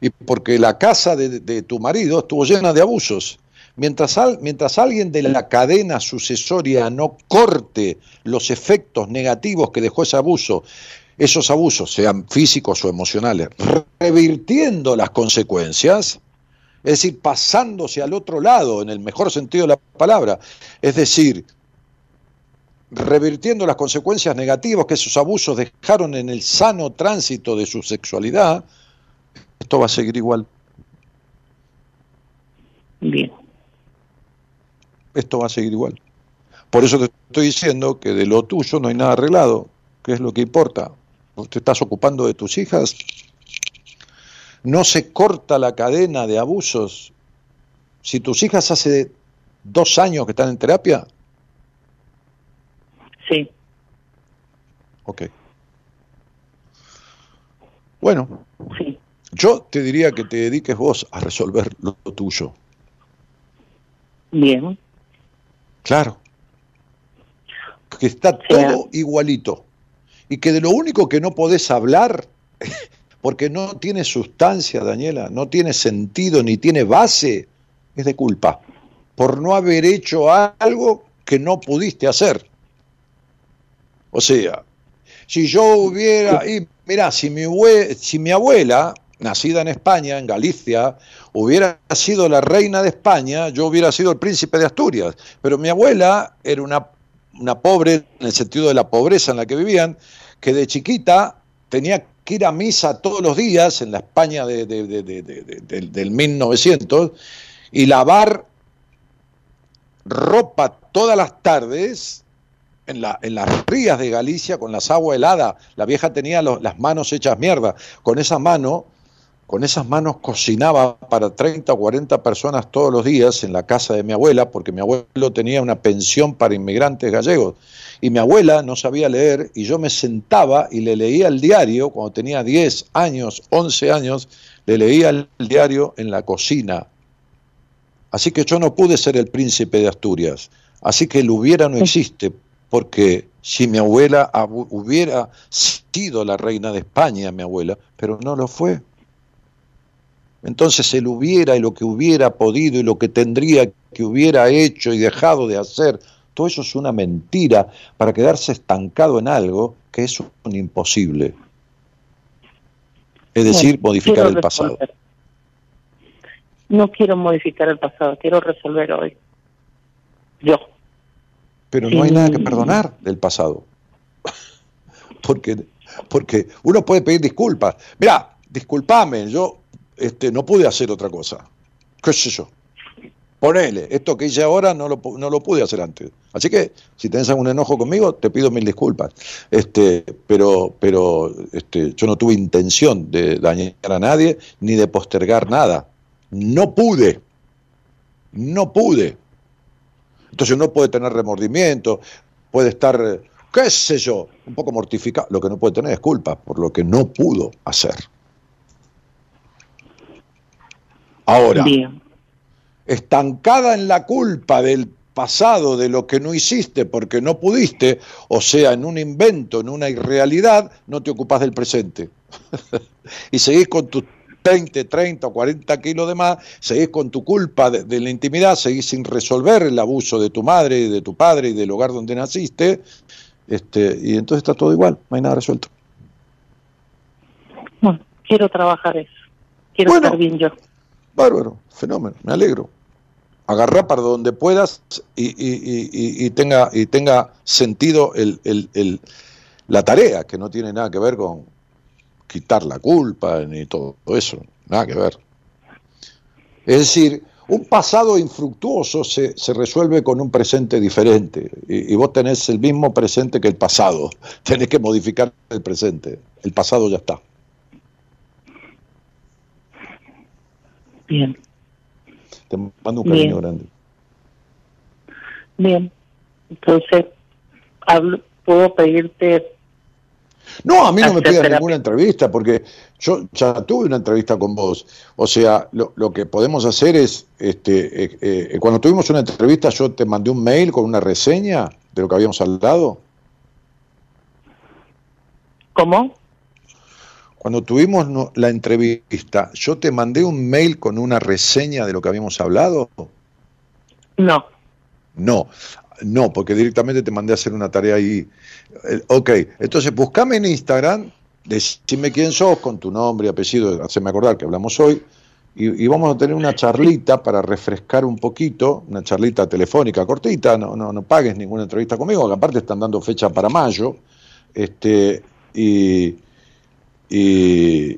Speaker 2: Y porque la casa de, tu marido estuvo llena de abusos. Mientras, al- mientras alguien de la cadena sucesoria no corte los efectos negativos que dejó ese abuso, esos abusos, sean físicos o emocionales, revirtiendo las consecuencias, es decir, pasándose al otro lado, en el mejor sentido de la palabra, es decir, revirtiendo las consecuencias negativas que esos abusos dejaron en el sano tránsito de su sexualidad, esto va a seguir igual.
Speaker 8: Bien,
Speaker 2: esto va a seguir igual. Por eso te estoy diciendo que de lo tuyo no hay nada arreglado, que es lo que importa. Vos te estás ocupando de tus hijas. No se corta la cadena de abusos. Si tus hijas hace dos años que están en terapia,
Speaker 8: sí,
Speaker 2: ok. Bueno,
Speaker 8: sí,
Speaker 2: yo te diría que te dediques vos a resolver lo tuyo.
Speaker 8: bien,
Speaker 2: Claro. Que está
Speaker 8: Sea.
Speaker 2: todo igualito. Y que de lo único que no podés hablar, porque no tiene sustancia, Daniela, no tiene sentido ni tiene base, es de culpa. Por no haber hecho algo que no pudiste hacer. O sea, si yo hubiera, y mira, si mi, si mi abuela, nacida en España, en Galicia, hubiera sido la reina de España, yo hubiera sido el príncipe de Asturias. Pero mi abuela era una, una pobre, en el sentido de la pobreza en la que vivían, que de chiquita tenía que ir a misa todos los días en la España de- de- de- de- de- de- del- del 1900 y lavar ropa todas las tardes en, la, en las rías de Galicia con las aguas heladas. La vieja tenía las manos hechas mierda. Con esa mano, con esas manos cocinaba para 30 o 40 personas todos los días en la casa de mi abuela, porque mi abuelo tenía una pensión para inmigrantes gallegos. Y mi abuela no sabía leer y yo me sentaba y le leía el diario, cuando tenía 10 años, 11 años, le leía el diario en la cocina. Así que yo no pude ser el príncipe de Asturias. Así que el hubiera no existe, porque si mi abuela abu- hubiera sido la reina de España, mi abuela, pero no lo fue. Entonces el hubiera y lo que hubiera podido y lo que tendría que hubiera hecho y dejado de hacer, todo eso es una mentira para quedarse estancado en algo que es un imposible. Es decir,
Speaker 8: Bueno,
Speaker 2: modificar el pasado.
Speaker 8: resolver. No quiero modificar el pasado, quiero resolver hoy. Yo.
Speaker 2: Pero no hay nada que perdonar del pasado. Porque, porque uno puede pedir disculpas. Mira, discúlpame, yo este, no pude hacer otra cosa. ¿Qué sé yo? Ponele, esto que hice ahora no lo, no lo pude hacer antes. Así que, si tenés algún enojo conmigo, te pido mil disculpas. Este, pero pero este, yo no tuve intención de dañar a nadie ni de postergar nada. No pude. No pude. Entonces uno puede tener remordimiento, puede estar, qué sé yo, un poco mortificado. Lo que no puede tener es culpa por lo que no pudo hacer. Ahora,
Speaker 8: Bien.
Speaker 2: estancada en la culpa del pasado, de lo que no hiciste porque no pudiste, o sea, en un invento, en una irrealidad, no te ocupas del presente. y seguís con tus 20, 30 o 40 kilos de más, seguís con tu culpa de, de la intimidad, seguís sin resolver el abuso de tu madre y de tu padre y del hogar donde naciste, este, y entonces está todo igual, no hay nada resuelto.
Speaker 8: Bueno, quiero trabajar eso. Quiero
Speaker 2: Bueno.
Speaker 8: estar bien yo.
Speaker 2: Bárbaro, fenómeno, me alegro. Agarrá para donde puedas y, y- y- y- tenga, y tenga sentido el, el- el- la tarea, que no tiene nada que ver con quitar la culpa ni todo eso, nada que ver. Es decir, un pasado infructuoso se, se resuelve con un presente diferente y vos tenés el mismo presente que el pasado, tenés que modificar el presente, el pasado ya está.
Speaker 8: Bien,
Speaker 2: Te mando un cariño
Speaker 8: Bien.
Speaker 2: grande.
Speaker 8: bien. Entonces, hablo, puedo pedirte.
Speaker 2: No, a mí no me
Speaker 8: terapia.
Speaker 2: ninguna entrevista porque yo ya tuve una entrevista con vos. O sea, lo, lo que podemos hacer es, este, eh, eh, cuando tuvimos una entrevista yo te mandé un mail con una reseña de lo que habíamos hablado.
Speaker 8: ¿Cómo?
Speaker 2: Cuando tuvimos la entrevista, yo te mandé un mail con una reseña de lo que habíamos hablado.
Speaker 8: No.
Speaker 2: No, no, porque directamente te mandé a hacer una tarea ahí. Eh, ok, entonces buscame en Instagram, decime quién sos, con tu nombre y apellido, haceme acordar que hablamos hoy, y, y vamos a tener una charlita para refrescar un poquito, una charlita telefónica cortita, no, no, no pagues ninguna entrevista conmigo, que aparte están dando fecha para mayo, este, y, y,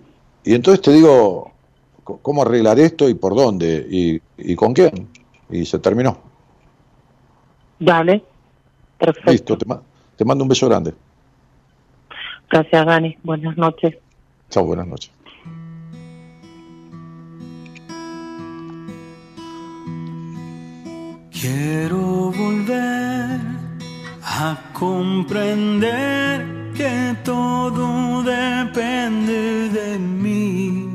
Speaker 2: y entonces te digo cómo arreglar esto y por dónde, y, y con quién, y se terminó.
Speaker 8: Dale. Perfecto.
Speaker 2: Listo, te, ma- te mando un beso grande.
Speaker 8: Gracias, Dani. Buenas noches.
Speaker 2: Chao, buenas noches.
Speaker 9: Quiero volver a comprender que todo depende de mí.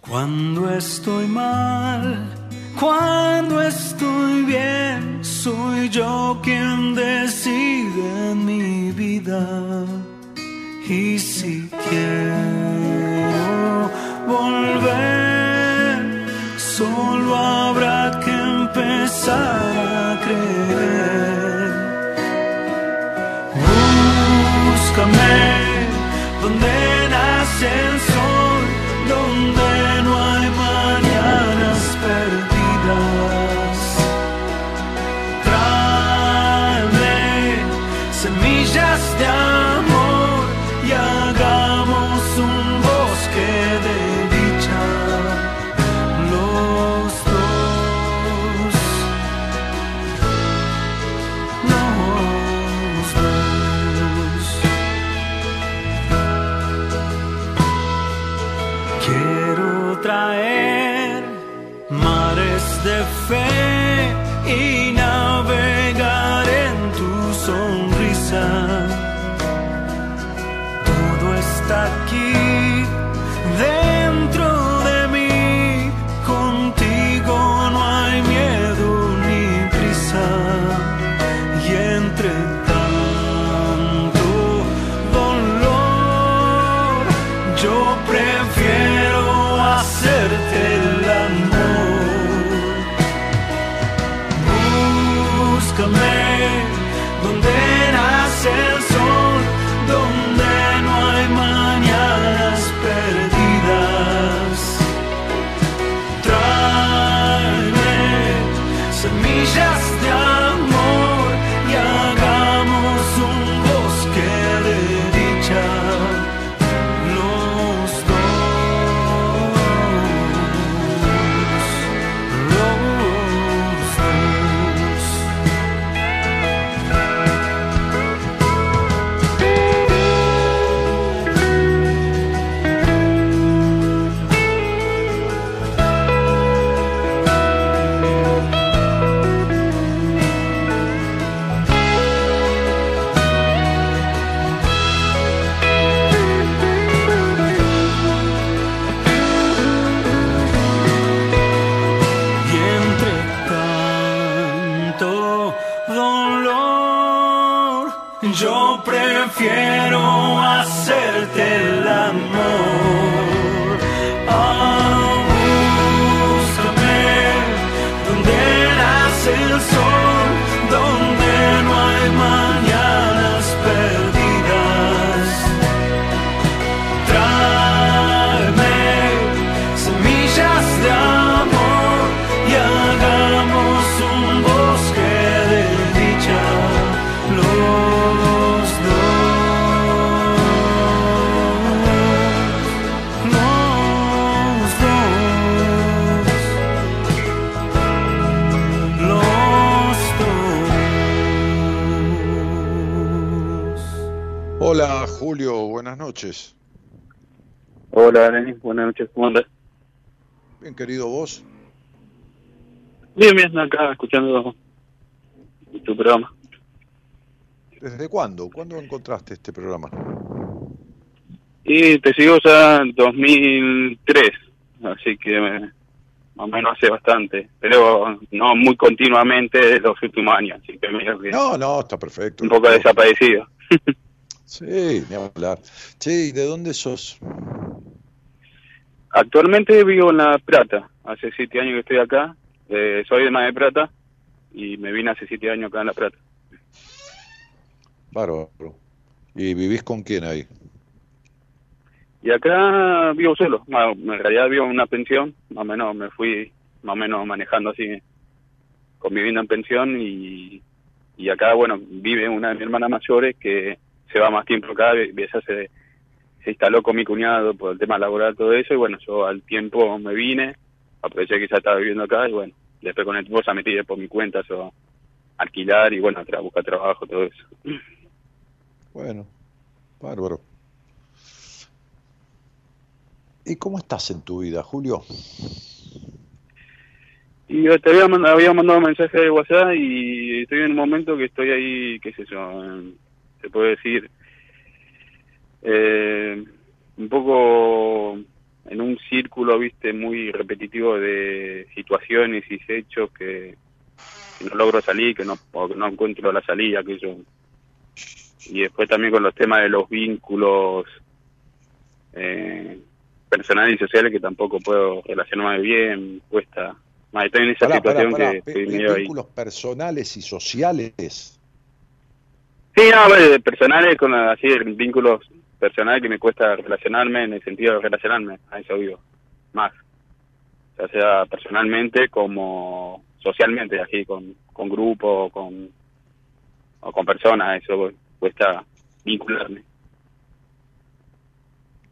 Speaker 9: Cuando estoy mal, cuando estoy bien, soy yo quien decide en mi vida. Y si quiero volver, solo habrá que empezar a creer.
Speaker 2: command. Noches.
Speaker 10: Hola, Denis, buenas noches, ¿cómo andas?
Speaker 2: Bien querido vos.
Speaker 10: Bien, bien, acá escuchando tu programa.
Speaker 2: ¿Desde cuándo? ¿Cuándo encontraste este programa?
Speaker 10: Y te sigo ya en 2003, así que más o menos hace bastante, pero no muy continuamente de los últimos años, así que
Speaker 2: No, no, está perfecto.
Speaker 10: un poco desaparecido.
Speaker 2: Sí, ni hablar. Che, ¿y de dónde sos?
Speaker 10: Actualmente vivo en La Plata, hace siete años que estoy acá, eh, soy de Mar del Plata y me vine hace siete años acá en La Plata.
Speaker 2: Bárbaro. ¿Y vivís con quién ahí?
Speaker 10: Y acá vivo solo, bueno, en realidad vivo en una pensión, más o menos me fui más o menos manejando así, conviviendo en pensión y, y acá, bueno, vive una de mis hermanas mayores que se va más tiempo acá, ella se, se instaló con mi cuñado por el tema laboral, todo eso, y bueno, yo al tiempo me vine, aproveché que ya estaba viviendo acá y bueno, después con el tiempo ya metí por mi cuenta, yo alquilar y bueno, tra buscar trabajo, todo eso.
Speaker 2: Bueno, bárbaro. ¿Y cómo estás en tu vida, Julio?
Speaker 10: Y yo te había mandado, había mandado un mensaje de WhatsApp y estoy en un momento que estoy ahí, qué sé yo, en- se puede decir, eh, un poco en un círculo, viste, muy repetitivo de situaciones y hechos que, que no logro salir, que no, o que no encuentro la salida, que yo. Y después también con los temas de los vínculos eh, personales y sociales que tampoco puedo relacionarme bien, cuesta. Más, estoy en esa
Speaker 2: Pará,
Speaker 10: situación
Speaker 2: pará.
Speaker 10: que estoy medio ahí.
Speaker 2: Vínculos personales y sociales.
Speaker 10: Sí, no, bueno, personales, con así, vínculos personales que me cuesta relacionarme en el sentido de relacionarme, a eso vivo, más. Ya sea personalmente como socialmente, así, con, con grupo, con, o con personas, eso cuesta vincularme.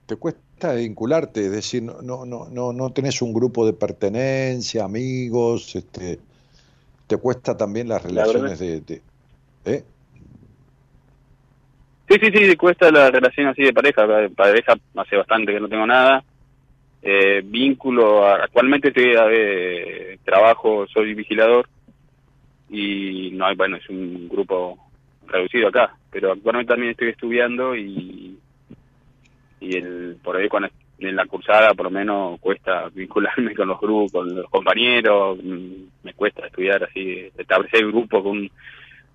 Speaker 2: ¿Te cuesta vincularte? Es decir, no, no, no, no, no tenés un grupo de pertenencia, amigos, este, te cuesta también las
Speaker 10: La
Speaker 2: relaciones de, de- ¿eh?
Speaker 10: Sí, sí, sí, cuesta la relación así de pareja. Pareja hace bastante que no tengo nada. Eh, vínculo, actualmente estoy a ver, trabajo, soy vigilador y no hay, bueno, es un grupo reducido acá, pero actualmente también estoy estudiando y, y el, por ahí cuando en la cursada por lo menos cuesta vincularme con los grupos, con los compañeros, mm, me cuesta estudiar así, establecer grupo con,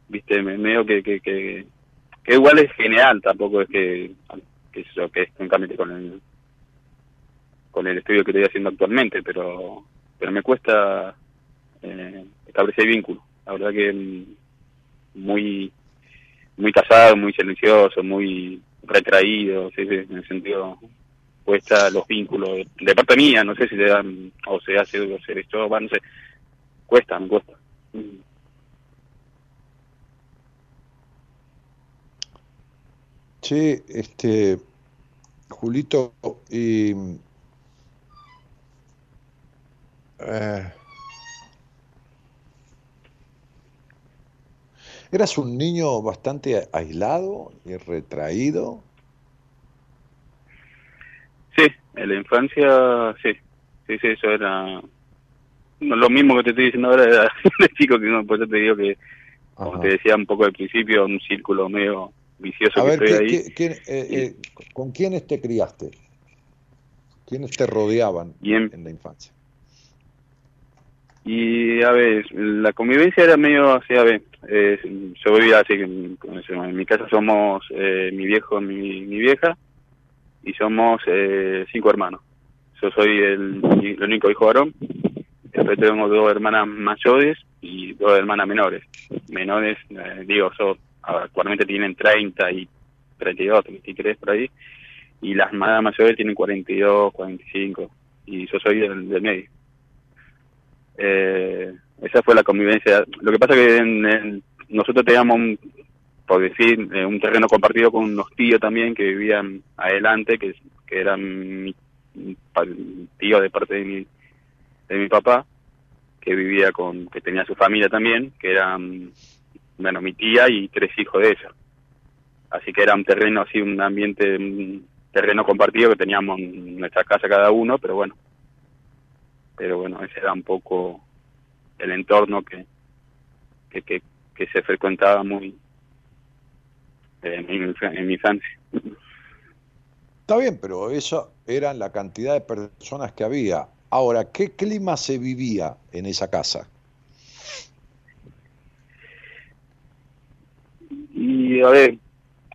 Speaker 10: viste, me- medio que, que, que, igual es general, tampoco es que, que eso, que es únicamente con el, con el estudio que estoy haciendo actualmente, pero, pero me cuesta eh, establecer vínculos. La verdad que mm, muy, muy casado, muy silencioso, muy retraído, sí, en el sentido cuesta los vínculos de parte mía, no sé si le dan o se hace o se esto, no sé, cuesta, me cuesta. Mm.
Speaker 2: Che, este, Julito, y, eh, ¿eras un niño bastante aislado y retraído?
Speaker 10: Sí, en la infancia, sí, sí, sí, eso era lo mismo que te estoy diciendo ahora era de chico, que no, por eso te digo que, como
Speaker 2: Ajá.
Speaker 10: te decía un poco al principio, un círculo medio vicioso
Speaker 2: A
Speaker 10: que
Speaker 2: ver,
Speaker 10: estoy
Speaker 2: ¿qué-
Speaker 10: ahí.
Speaker 2: quién, eh, eh, ¿con quiénes te criaste? ¿Quiénes te rodeaban
Speaker 10: en-
Speaker 2: en la infancia?
Speaker 10: Y a ver, la convivencia era medio así, a ver, eh, yo vivía así, en, en mi casa somos eh, mi viejo, mi, mi vieja, y somos eh, cinco hermanos. Yo soy el, el único hijo varón, después tengo dos hermanas mayores y dos hermanas menores. Menores, eh, digo, yo, actualmente tienen 30 y 32, 33 por ahí, y las más mayores tienen 42, 45, y yo soy del, del medio. Eh, esa fue la convivencia. Lo que pasa que en, nosotros teníamos, un, por decir, eh, un terreno compartido con unos tíos también que vivían adelante, que, que eran mi, tío de parte de mi, de mi papá, que vivía con, que tenía su familia también, que eran, bueno, mi tía y tres hijos de ella. Así que era un terreno así, un ambiente, un terreno compartido que teníamos en nuestra casa cada uno, pero bueno, pero bueno, ese era un poco el entorno que, que, que, que se frecuentaba muy en, mi, en mi infancia.
Speaker 2: Está bien, pero eso eran la cantidad de personas que había. Ahora, ¿qué clima se vivía en esa casa?
Speaker 10: Y a ver,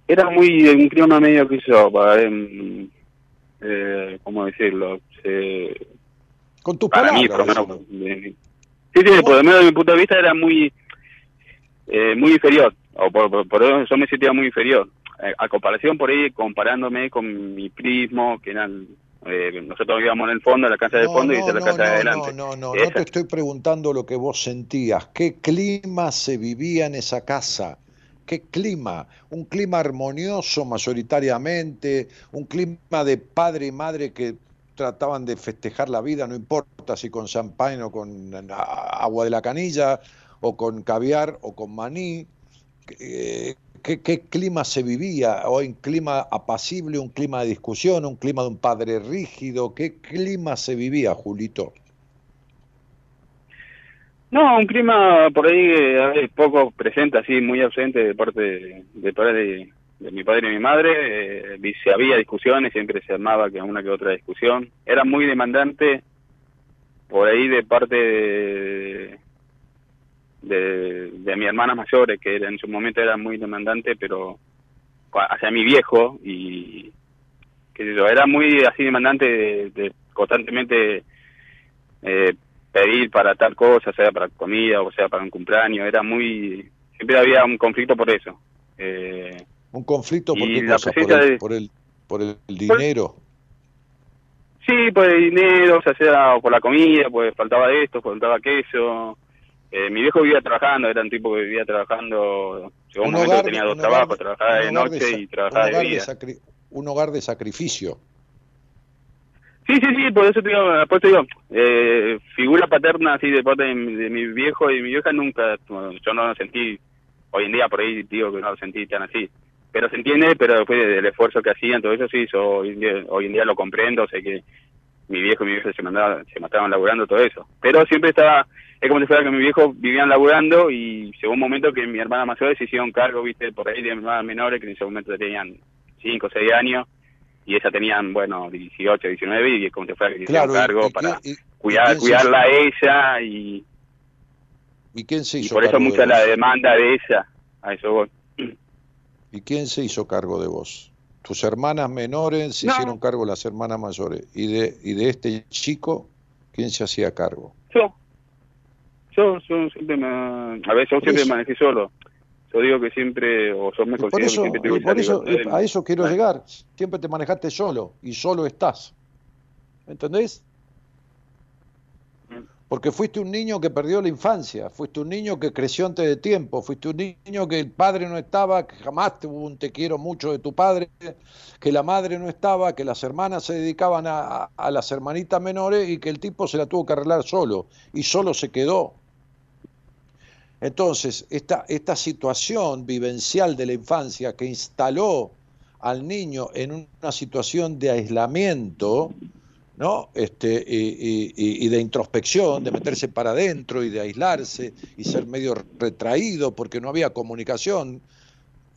Speaker 10: era muy un clima medio que yo, para, em, eh, ¿cómo decirlo? Se-
Speaker 2: Con tus
Speaker 10: para mí,
Speaker 2: palabras.
Speaker 10: por lo menos. de- sí, sí, por lo menos de mi punto de vista era muy eh, muy inferior, o por, por, por eso yo me sentía muy inferior. Eh, a comparación por ahí, comparándome con mi primo, que eran, eh, nosotros vivíamos en el fondo, en la casa del
Speaker 2: No,
Speaker 10: fondo, y
Speaker 2: no,
Speaker 10: es la
Speaker 2: no,
Speaker 10: casa de adelante.
Speaker 2: No, no, no, no te estoy preguntando lo que vos sentías. ¿Qué clima se vivía en esa casa? ¿Qué clima? ¿Un clima armonioso mayoritariamente? ¿Un clima de padre y madre que trataban de festejar la vida, no importa si con champagne o con agua de la canilla, o con caviar o con maní? Eh, ¿Qué, clima se vivía? ¿O un clima apacible, un clima de discusión, un clima de un padre rígido? ¿Qué clima se vivía, Julito?
Speaker 10: No, un clima por ahí eh, poco presente, así muy ausente de parte de, de, mi padre y mi madre. Eh, había discusiones, siempre se armaba que una que otra discusión. Era muy demandante por ahí de parte de, de, de mis hermanas mayores, que en su momento era muy demandante, pero hacia mi viejo y que era muy así demandante de, de constantemente eh, pedir para tal cosa, sea para comida o sea para un cumpleaños, era muy siempre había un conflicto por eso. Eh,
Speaker 2: ¿Un conflicto por qué cosa? ¿Por el,
Speaker 10: de-
Speaker 2: por el, por el dinero?
Speaker 10: sí, por el dinero, o sea, por la comida, pues faltaba esto, faltaba aquello. Eh, mi viejo vivía trabajando, era un tipo que vivía trabajando, llegó un, momento que tenía dos trabajos, trabajaba de noche y trabajaba de día.
Speaker 2: un hogar de sacrificio.
Speaker 10: Sí, sí, sí, por eso te digo, después te digo, eh, figura paterna así de parte de, mi- de mi viejo y mi vieja nunca, yo no lo sentí, hoy en día por ahí digo que no lo sentí tan así, pero se entiende, pero después del esfuerzo que hacían, todo eso sí, yo hoy en día, hoy en día lo comprendo, sé que mi viejo y mi vieja se mandaban, se mataban laburando todo eso, pero siempre estaba, es como si fuera que mi viejo vivían laburando y llegó un momento que mi hermana mayor se hicieron cargo, viste, por ahí de hermanas menores que en ese momento tenían 5 o 6 años, y esas tenían, bueno, 18, 19, y como se hicieron
Speaker 2: Claro, y-
Speaker 10: cargo
Speaker 2: y
Speaker 10: para
Speaker 2: y- y
Speaker 10: cuidar, cuidarla a ella y,
Speaker 2: ¿Y quién se
Speaker 10: y
Speaker 2: hizo
Speaker 10: por eso
Speaker 2: de
Speaker 10: mucha la
Speaker 2: vos?
Speaker 10: demanda de ella, a eso voy.
Speaker 2: ¿Y quién se hizo cargo de vos? Tus hermanas menores se
Speaker 10: No.
Speaker 2: hicieron cargo las hermanas mayores. ¿Y de, y de este chico, quién se hacía cargo?
Speaker 10: Yo, yo, yo siempre me, a ver, yo
Speaker 2: Por
Speaker 10: siempre
Speaker 2: eso.
Speaker 10: manejé solo. Yo digo que siempre, o yo me
Speaker 2: Y por eso,
Speaker 10: que siempre
Speaker 2: y
Speaker 10: tuve esa
Speaker 2: por eso
Speaker 10: libertad de-
Speaker 2: a eso quiero llegar. Siempre te manejaste solo y solo estás. ¿Entendés?
Speaker 10: Mm.
Speaker 2: Porque fuiste un niño que perdió la infancia, fuiste un niño que creció antes de tiempo, fuiste un niño que el padre no estaba, que jamás tuvo un te quiero mucho de tu padre, que la madre no estaba, que las hermanas se dedicaban a- a las hermanitas menores y que el tipo se la tuvo que arreglar solo y solo se quedó. Entonces, esta, situación vivencial de la infancia que instaló al niño en una situación de aislamiento, ¿no? Este, y, y- y- de introspección, de meterse para adentro y de aislarse y ser medio retraído porque no había comunicación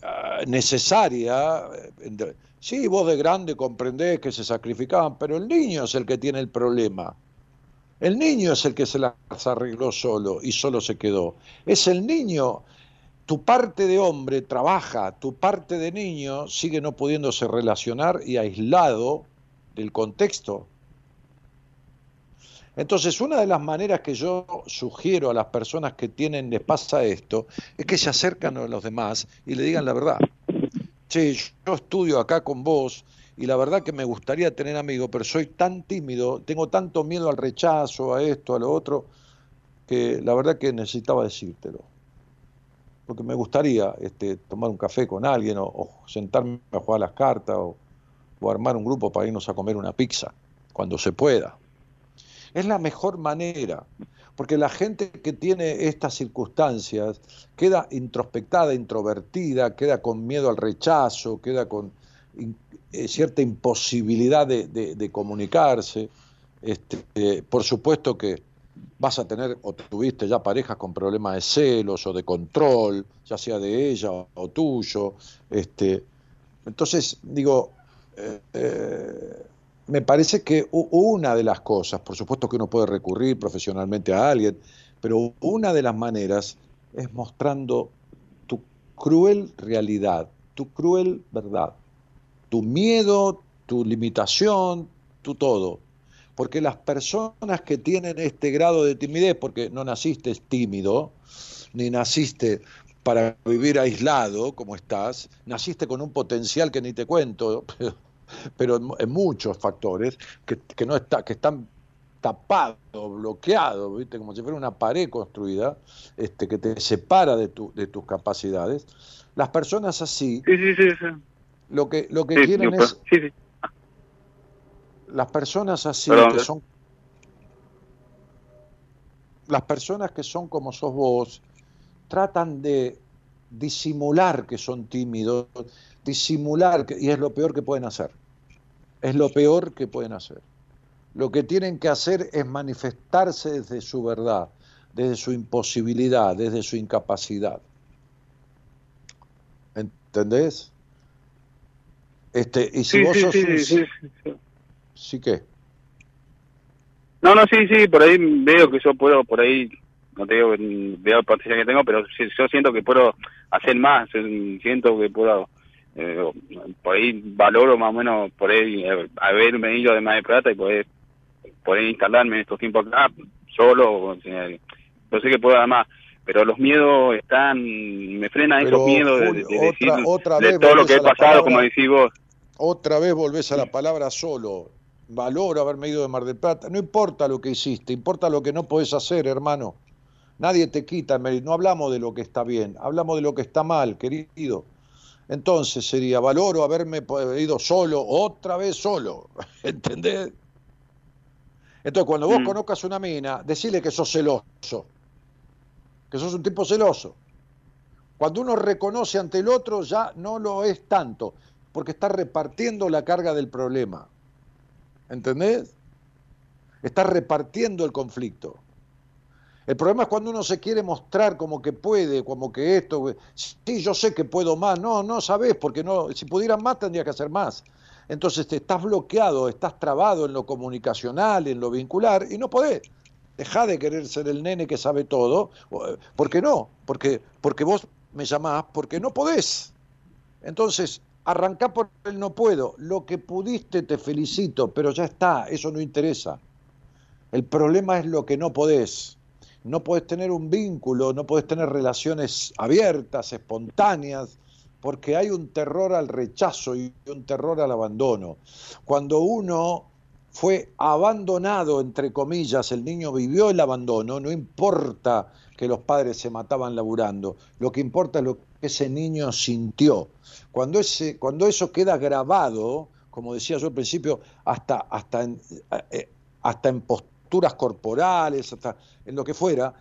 Speaker 2: ah, necesaria. eh, Sí, vos de grande comprendés que se sacrificaban, pero el niño es el que tiene el problema. El niño es el que se las arregló solo y solo se quedó. Es el niño, tu parte de hombre trabaja, tu parte de niño sigue no pudiéndose relacionar y aislado del contexto. Entonces, una de las maneras que yo sugiero a las personas que tienen, les pasa esto, es que se acercan a los demás y le digan la verdad. Che, yo estudio acá con vos y la verdad que me gustaría tener amigos, pero soy tan tímido, tengo tanto miedo al rechazo, a esto, a lo otro, que la verdad que necesitaba decírtelo. Porque me gustaría este, tomar un café con alguien o, sentarme a jugar las cartas o, o armar un grupo para irnos a comer una pizza, cuando se pueda. Es la mejor manera, porque la gente que tiene estas circunstancias queda introspectada, introvertida, queda con miedo al rechazo, queda con eh, cierta imposibilidad de, comunicarse. Este, eh, por supuesto que vas a tener o tuviste ya parejas con problemas de celos o de control, ya sea de ella o, tuyo. Este, entonces, digo, eh, me parece que una de las cosas, por supuesto que uno puede recurrir profesionalmente a alguien, pero una de las maneras es mostrando tu cruel realidad, tu cruel verdad tu miedo, tu limitación, tu todo. Porque las personas que tienen este grado de timidez, porque no naciste tímido, ni naciste para vivir aislado como estás, naciste con un potencial que ni te cuento, pero, en, muchos factores que, no está, que están tapados, bloqueados, ¿viste? como si fuera una pared construida este, que te separa de, tu, de tus capacidades. Las personas así
Speaker 10: sí, sí, sí,
Speaker 2: lo que, lo que quieren es... Las personas así que son... Las personas que son como sos vos tratan de disimular que son tímidos, disimular, que, y es lo peor que pueden hacer. Es lo peor que pueden hacer. Lo que tienen que hacer es manifestarse desde su verdad, desde su imposibilidad, desde su incapacidad. ¿Entendés? Este, y si vos sos
Speaker 10: sí,
Speaker 2: sí, sí, qué?
Speaker 10: No, no, sí, sí, por ahí veo que yo puedo, por ahí, no te digo, veo el potencial que tengo, pero yo siento que puedo hacer más, siento que puedo, eh, por ahí valoro más o menos, por ahí eh, haberme ido de Mar de Plata y poder, poder instalarme en estos tiempos acá, solo, yo sé que puedo dar más pero los miedos están, me frenan esos miedos de, decir de todo lo que he pasado, como decís vos.
Speaker 2: Otra vez volvés a la palabra solo. Valoro haberme ido de Mar del Plata. No importa lo que hiciste, importa lo que no podés hacer, hermano. Nadie te quita, no hablamos de lo que está bien, hablamos de lo que está mal, querido. Entonces sería, valoro haberme ido solo, otra vez solo, ¿entendés? Entonces cuando vos mm. conozcas una mina, decile que sos celoso, que sos un tipo celoso. Cuando uno reconoce ante el otro ya no lo es tanto porque está repartiendo la carga del problema. ¿Entendés? Está repartiendo el conflicto. El problema es cuando uno se quiere mostrar como que puede, como que esto, sí, yo sé que puedo más. No, no sabes, porque no, si pudieran más tendría que hacer más. Entonces te estás bloqueado, estás trabado en lo comunicacional, en lo vincular, y no podés. Deja de querer ser el nene que sabe todo. ¿Por qué no? Porque, porque vos me llamás porque no podés. Entonces, Arrancá por el no puedo. Lo que pudiste te felicito, pero ya está, eso no interesa. El problema es lo que no podés. No podés tener un vínculo, no podés tener relaciones abiertas, espontáneas, porque hay un terror al rechazo y un terror al abandono. Cuando uno fue abandonado, entre comillas, el niño vivió el abandono, no importa que los padres se mataban laburando, lo que importa es lo que ese niño sintió. Cuando, ese, cuando eso queda grabado, como decía yo al principio, hasta, hasta, en, eh, hasta en posturas corporales, hasta en lo que fuera,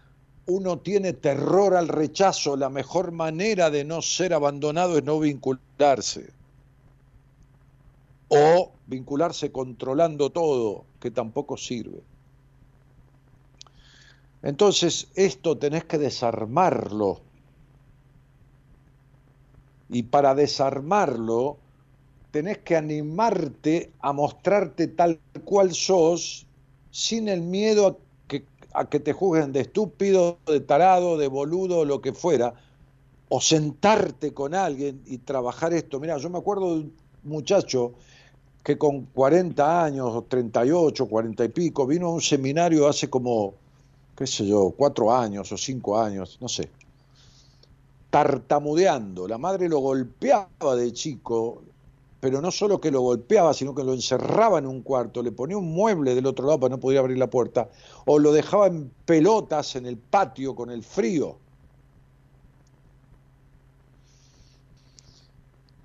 Speaker 2: uno tiene terror al rechazo, la mejor manera de no ser abandonado es no vincularse. O vincularse controlando todo, que tampoco sirve. Entonces, esto tenés que desarmarlo y para desarmarlo, tenés que animarte a mostrarte tal cual sos sin el miedo a que te juzguen de estúpido, de tarado, de boludo, lo que fuera, o sentarte con alguien y trabajar esto. Mira, yo me acuerdo de un muchacho que con 40 años, o 38, 40 y pico, vino a un seminario hace como, qué sé yo, cuatro años o cinco años, no sé, tartamudeando. La madre lo golpeaba de chico, pero no solo que lo golpeaba, sino que lo encerraba en un cuarto, le ponía un mueble del otro lado para no poder abrir la puerta, o lo dejaba en pelotas en el patio con el frío.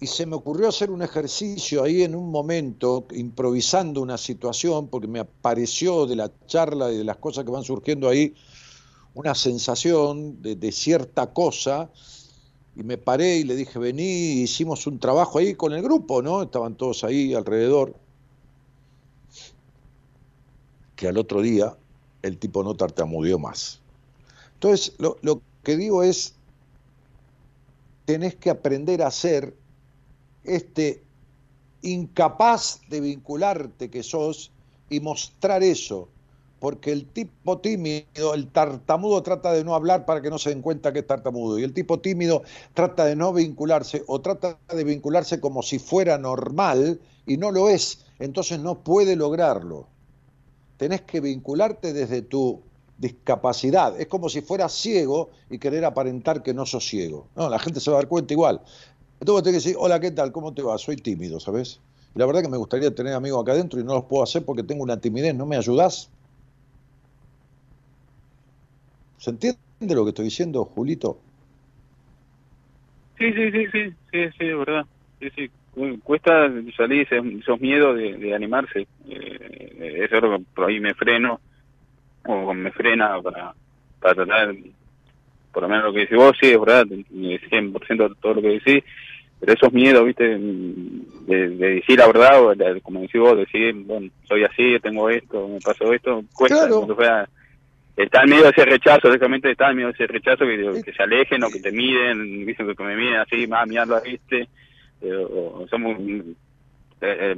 Speaker 2: Y se me ocurrió hacer un ejercicio ahí en un momento, improvisando una situación, porque me apareció de la charla y de las cosas que van surgiendo ahí una sensación de, cierta cosa, y me paré y le dije, vení, hicimos un trabajo ahí con el grupo, ¿no? Estaban todos ahí alrededor, que al otro día el tipo no tartamudeó más. Entonces, lo, lo que digo es, tenés que aprender a hacer este incapaz de vincularte que sos y mostrar eso, porque el tipo tímido, el tartamudo trata de no hablar para que no se den cuenta que es tartamudo, y el tipo tímido trata de no vincularse o trata de vincularse como si fuera normal y no lo es, entonces no puede lograrlo. Tenés que vincularte desde tu discapacidad. Es como si fueras ciego y querer aparentar que no sos ciego. No, la gente se va a dar cuenta igual. Entonces tengo que decir, hola, ¿qué tal? ¿Cómo te va? Soy tímido, ¿sabes? la verdad que me gustaría tener amigos acá adentro y no los puedo hacer porque tengo una timidez. ¿No me ayudás? ¿Se entiende lo que estoy diciendo, Julito?
Speaker 10: Sí, sí, sí, sí, sí, sí, es verdad. Sí, sí. Cuesta salir esos, miedos de, animarse. Eh, es lo que por ahí me freno o me frena para, para tratar, por lo menos lo que decís vos, sí, es verdad, 100% de todo lo que decís, pero esos miedos, viste, de, decir la verdad, o como decís vos, decir, bueno, soy así, tengo esto, me pasó esto, cuesta, claro. está el miedo a ese rechazo, directamente está el miedo a ese rechazo, que, que se alejen o que te miden, dicen que me miden así, más mirarlo a este, eh, o, somos eh, eh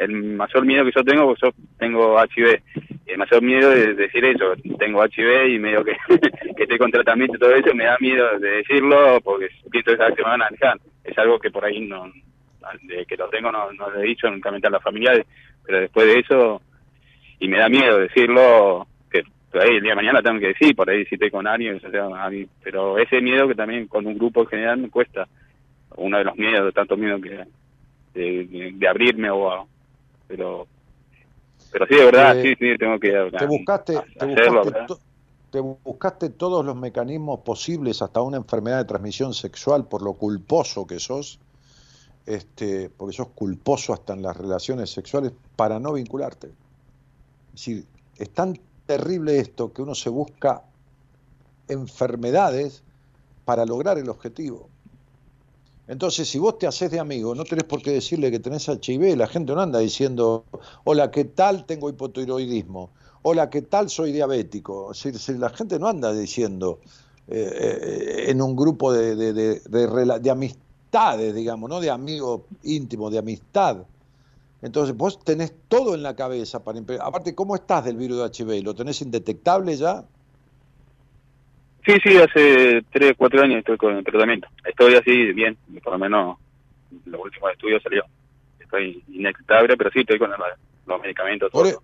Speaker 10: el, mayor miedo que yo tengo, pues yo tengo HIV. El mayor miedo de decir eso, tengo HIV y medio que, que estoy con tratamiento y todo eso, me da miedo de decirlo porque pienso que se me van a alejar. Es algo que por ahí no, de que lo tengo no, no lo he dicho, nunca a las familiares, pero después de eso, y me da miedo decirlo, que por ahí el día de mañana tengo que decir, por ahí si estoy con alguien, pero ese miedo que también con un grupo en general me cuesta, uno de los miedos, de tanto miedo que de, abrirme o pero pero sí de verdad eh, sí sí tengo que
Speaker 2: te buscaste te buscaste, todos los mecanismos posibles hasta una enfermedad de transmisión sexual por lo culposo que sos este porque sos culposo hasta en las relaciones sexuales para no vincularte. Es decir es tan terrible esto que uno se busca enfermedades para lograr el objetivo entonces, si vos te haces de amigo, no tenés por qué decirle que tenés HIV, la gente no anda diciendo, hola, ¿qué tal? Tengo hipotiroidismo, hola, ¿qué tal? Soy diabético. Decir, la gente no anda diciendo eh, eh, en un grupo de, de, amistades, digamos, no de amigos íntimos, de amistad. Entonces, vos tenés todo en la cabeza para... Aparte, ¿cómo estás del virus de HIV? ¿Lo tenés indetectable ya?
Speaker 10: Sí, sí, hace 3, 4 años estoy con el tratamiento. Estoy así bien, por lo menos los últimos estudios salió. Estoy inextable, pero sí estoy con los medicamentos.
Speaker 2: Por, e-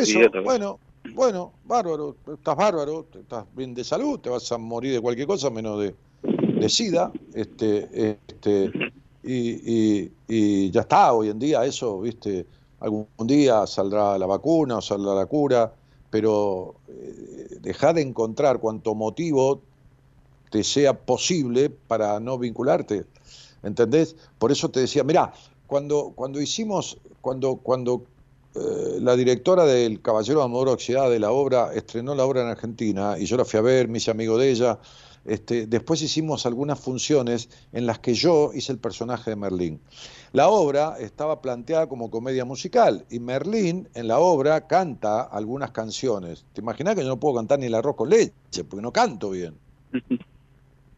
Speaker 2: eso, bueno, bueno, bárbaro, estás bárbaro, estás bien de salud, te vas a morir de cualquier cosa menos de, de SIDA, este, este, y, y, y ya está, hoy en día eso, viste, algún día saldrá la vacuna o saldrá la cura, pero eh, deja de encontrar cuanto motivo te sea posible para no vincularte. ¿Entendés? Por eso te decía, mirá, cuando, cuando hicimos, cuando, cuando eh, la directora del Caballero de Amor de la obra estrenó la obra en Argentina y yo la fui a ver, me hice amigo de ella, este, después hicimos algunas funciones en las que yo hice el personaje de Merlín. La obra estaba planteada como comedia musical y Merlín en la obra canta algunas canciones. ¿Te imaginas que yo no puedo cantar ni el arroz con leche porque no canto bien?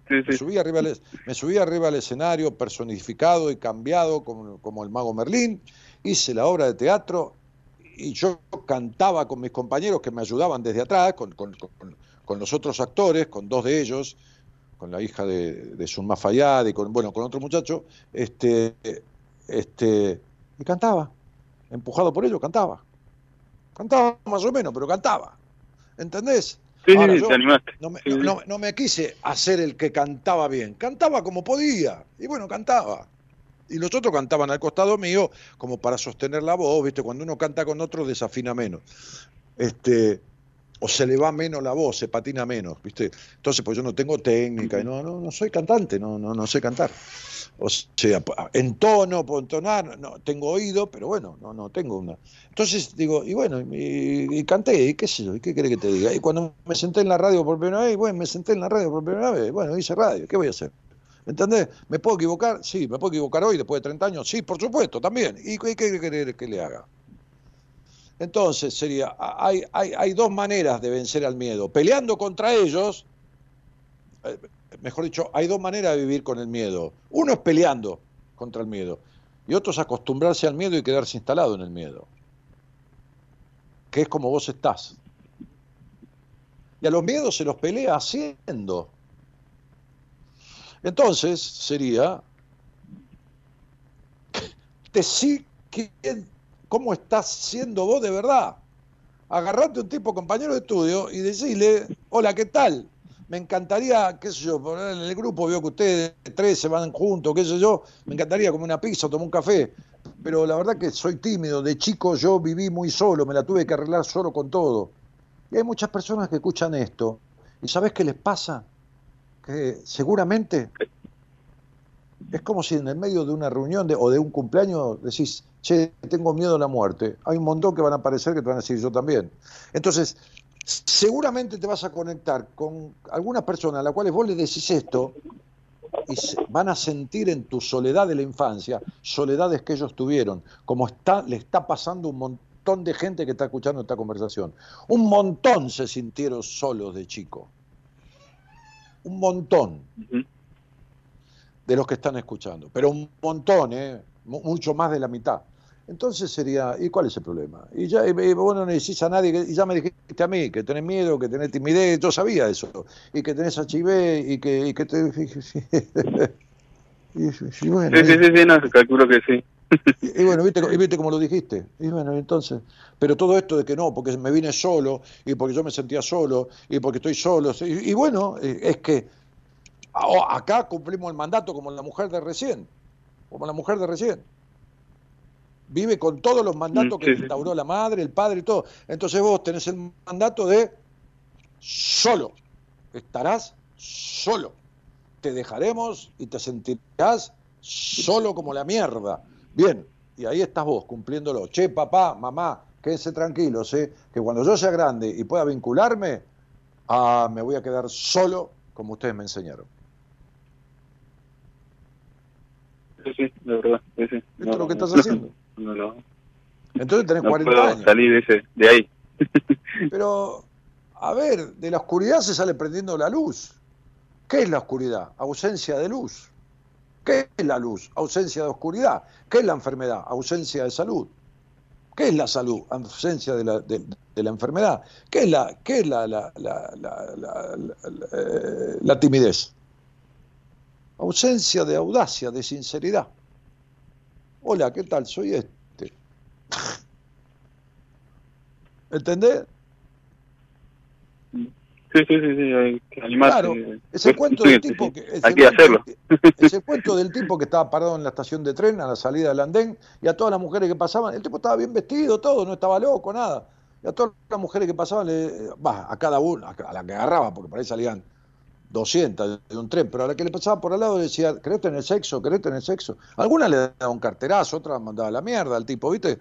Speaker 2: Me, subí arriba al, me subí arriba al escenario personificado y cambiado como, como el mago Merlín, hice la obra de teatro y yo cantaba con mis compañeros que me ayudaban desde atrás, con, con, con- con los otros actores, con dos de ellos, con la hija de, de Sunma Fayad y con, bueno, con otro muchacho, este, este, y cantaba, empujado por ellos, cantaba. Cantaba más o menos, pero cantaba. ¿Entendés?
Speaker 10: Sí,
Speaker 2: Ahora,
Speaker 10: sí,
Speaker 2: yo
Speaker 10: te animaste.
Speaker 2: no me,
Speaker 10: Sí,
Speaker 2: no-
Speaker 10: sí.
Speaker 2: no- no me quise hacer el que cantaba bien, cantaba como podía, y bueno, cantaba. Y los otros cantaban al costado mío como para sostener la voz, ¿viste? Cuando uno canta con otro desafina menos. Este, o se le va menos la voz, se patina menos, ¿viste? Entonces, pues yo no tengo técnica, no, no, no soy cantante, no, no, no sé cantar. O sea, en tono, puedo entonar, no, tengo oído, pero bueno, no, no tengo una. Entonces digo, y bueno, y, y canté, y qué sé yo, y qué querés que te diga. Y cuando me senté en la radio por primera vez, bueno, me senté en la radio por primera vez, bueno, hice radio, ¿qué voy a hacer? ¿Entendés? ¿Me puedo equivocar? Sí, me puedo equivocar hoy, después de 30 años, sí, por supuesto, también. ¿Y qué qué querés que le haga? Entonces sería, hay, hay, hay dos maneras de vencer al miedo. Peleando contra ellos, eh, mejor dicho, hay dos maneras de vivir con el miedo. Uno es peleando contra el miedo y otro es acostumbrarse al miedo y quedarse instalado en el miedo, que es como vos estás. Y a los miedos se los pelea haciendo. Entonces sería, decí quién, cómo estás siendo vos de verdad. Agarrate un tipo compañero de estudio y decirle, hola, ¿qué tal? Me encantaría, qué sé yo, en el grupo veo que ustedes tres se van juntos, qué sé yo, me encantaría comer una pizza tomar un café, pero la verdad que soy tímido, de chico yo viví muy solo, me la tuve que arreglar solo con todo. Y hay muchas personas que escuchan esto, y ¿sabes qué les pasa? Que seguramente es como si en el medio de una reunión o de un cumpleaños decís, che, tengo miedo a la muerte. Hay un montón que van a aparecer que te van a decir yo también. Entonces, seguramente te vas a conectar con algunas personas a las cuales vos le decís esto y van a sentir en tu soledad de la infancia soledades que ellos tuvieron, como está, le está pasando un montón de gente que está escuchando esta conversación. Un montón se sintieron solos de chico. Un montón. De los que están escuchando, pero un montón, ¿eh? Mu- mucho más de la mitad. Entonces sería, ¿y cuál es el problema? Y ya y, vos no decís a nadie, y ya me dijiste a mí que tenés miedo, que tenés timidez, yo sabía eso, y que tenés HIV, y que, y que te... y, bueno,
Speaker 10: Sí, sí, sí, sí, no, calculo que sí.
Speaker 2: y, y bueno, ¿viste, y viste cómo lo dijiste. Y bueno, entonces, pero todo esto de que no, porque me vine solo, y porque yo me sentía solo, y porque estoy solo, y, y bueno, eh, es que acá cumplimos el mandato como la mujer de recién, como la mujer de recién. Vive con todos los mandatos
Speaker 10: Mm,
Speaker 2: que
Speaker 10: sí.
Speaker 2: instauró la madre, el padre y todo. Entonces vos tenés el mandato de solo. Estarás solo. Te dejaremos y te sentirás solo como la mierda. Bien, y ahí estás vos cumpliéndolo. Che, papá, mamá, quédense tranquilos, ¿eh? que cuando yo sea grande y pueda vincularme, ah, me voy a quedar solo como ustedes me enseñaron.
Speaker 10: Sí, sí, de verdad. Sí, sí.
Speaker 2: Esto es lo que estás haciendo.
Speaker 10: No, no,
Speaker 2: Entonces tenés
Speaker 10: no
Speaker 2: 40
Speaker 10: puedo
Speaker 2: años.
Speaker 10: salir de, ese, de ahí.
Speaker 2: Pero, a ver, de la oscuridad se sale prendiendo la luz. ¿Qué es la oscuridad? Ausencia de luz. ¿Qué es la luz? Ausencia de oscuridad. ¿Qué es la enfermedad? Ausencia de salud. ¿Qué es la salud? Ausencia de la, de, de la enfermedad. ¿Qué es la, qué es la, la, la, la- la- la- eh, la timidez? Ausencia de audacia, de sinceridad. Hola, ¿qué tal? Soy este. ¿Entendés?
Speaker 10: Sí, sí, sí, sí, animarse.
Speaker 2: Claro, ese cuento del tipo que ese
Speaker 10: Hay que hacerlo.
Speaker 2: Ese cuento del tipo que estaba parado en la estación de tren a la salida del andén y a todas las mujeres que pasaban, el tipo estaba bien vestido, todo, no estaba loco, nada. Y a todas las mujeres que pasaban, le, a cada una, a la que agarraba, porque por ahí salían 200 de un tren, pero a la que le pasaba por al lado decía, ¿querés tener sexo? ¿Querés tener sexo? Algunas le daba un carterazo, otras mandaba a la mierda al tipo, ¿viste?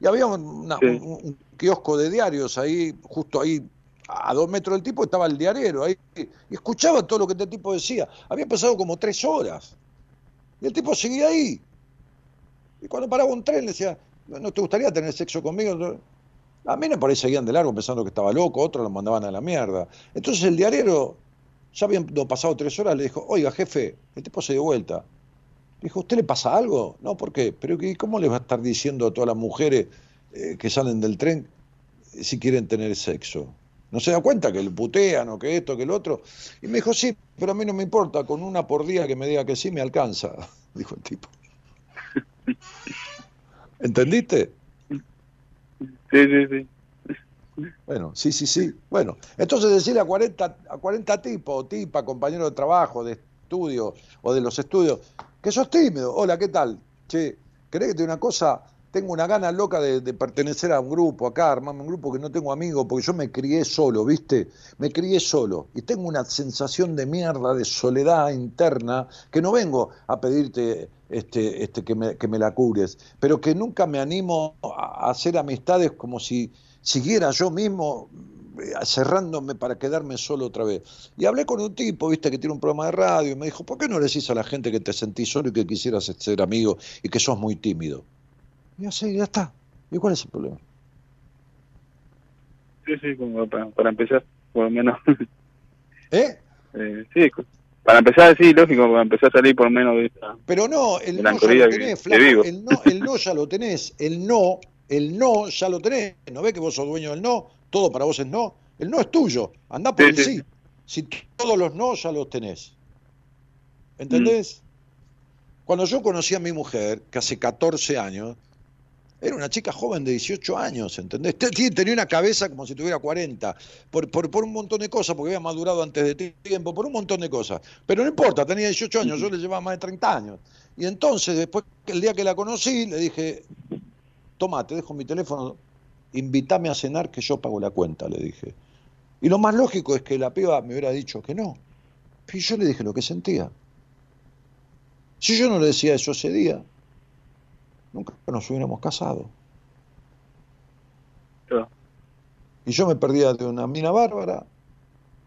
Speaker 2: Y había un, una-
Speaker 10: Sí.
Speaker 2: un- un kiosco de diarios ahí, justo ahí, a dos metros del tipo, estaba el diariero ahí, y escuchaba todo lo que este tipo decía. Había pasado como tres horas, y el tipo seguía ahí. Y cuando paraba un tren le decía, ¿no te gustaría tener sexo conmigo? A mí por ahí seguían de largo pensando que estaba loco, otros lo mandaban a la mierda. Entonces el diariero, ya habían pasado tres horas, le dijo, oiga jefe, el tipo se dio vuelta. Dijo, ¿usted le pasa algo? No, ¿por qué? Pero ¿y ¿cómo le va a estar diciendo a todas las mujeres eh, que salen del tren eh, si quieren tener sexo. No se da cuenta que le putean o que esto, que el otro. Y me dijo, sí, pero a mí no me importa, con una por día que me diga que sí me alcanza, dijo el tipo. ¿Entendiste?
Speaker 10: Sí, sí, sí.
Speaker 2: Bueno, sí, sí, sí. Bueno, entonces decirle a 40, a 40 tipos, o tipa, compañeros de trabajo, de estudio o de los estudios, que sos tímido. Hola, ¿qué tal? Che, ¿querés que te una cosa? Tengo una gana loca de, pertenecer a un grupo acá, armarme un grupo que no tengo amigos, porque yo me crié solo, ¿viste? Me crié solo y tengo una sensación de mierda, de soledad interna, que no vengo a pedirte este, este, que, me, que me la cures, pero que nunca me animo a hacer amistades como si siguiera yo mismo eh, cerrándome para quedarme solo otra vez. Y hablé con un tipo, viste, que tiene un programa de radio, y me dijo, ¿por qué no le decís a la gente que te sentís solo y que quisieras ser amigo y que sos muy tímido? Y así, ya está. ¿Y cuál es el problema?
Speaker 10: Sí, sí, como para, para empezar, por lo menos.
Speaker 2: ¿Eh?
Speaker 10: Eh, sí, para empezar, sí, lógico, para empezar a salir por lo menos de esta...
Speaker 2: Pero no, el no ya lo tenés,
Speaker 10: que
Speaker 2: flaco.
Speaker 10: vivo.
Speaker 2: El no, el no ya lo tenés. El no, el no ya lo tenés. ¿No ves que vos sos dueño del no? Todo para vos es no. El no es tuyo. Andá por
Speaker 10: Sí,
Speaker 2: el
Speaker 10: sí.
Speaker 2: sí. Si todos los no ya los tenés. ¿Entendés? Cuando yo conocí a mi mujer, que hace 14 años, era una chica joven de 18 años, ¿entendés? Te- te- Tenía una cabeza como si tuviera 40, por, por, por un montón de cosas, porque había madurado antes de tiempo, por un montón de cosas. Pero no importa, tenía 18 años, yo le llevaba más de 30 años. Y entonces, después, el día que la conocí, le dije, toma, te dejo mi teléfono, invítame a cenar que yo pago la cuenta, le dije. Y lo más lógico es que la piba me hubiera dicho que no. Y yo le dije lo que sentía. Si yo no le decía eso ese día, nunca nos hubiéramos casado.
Speaker 10: Claro.
Speaker 2: Y yo me perdía de una mina bárbara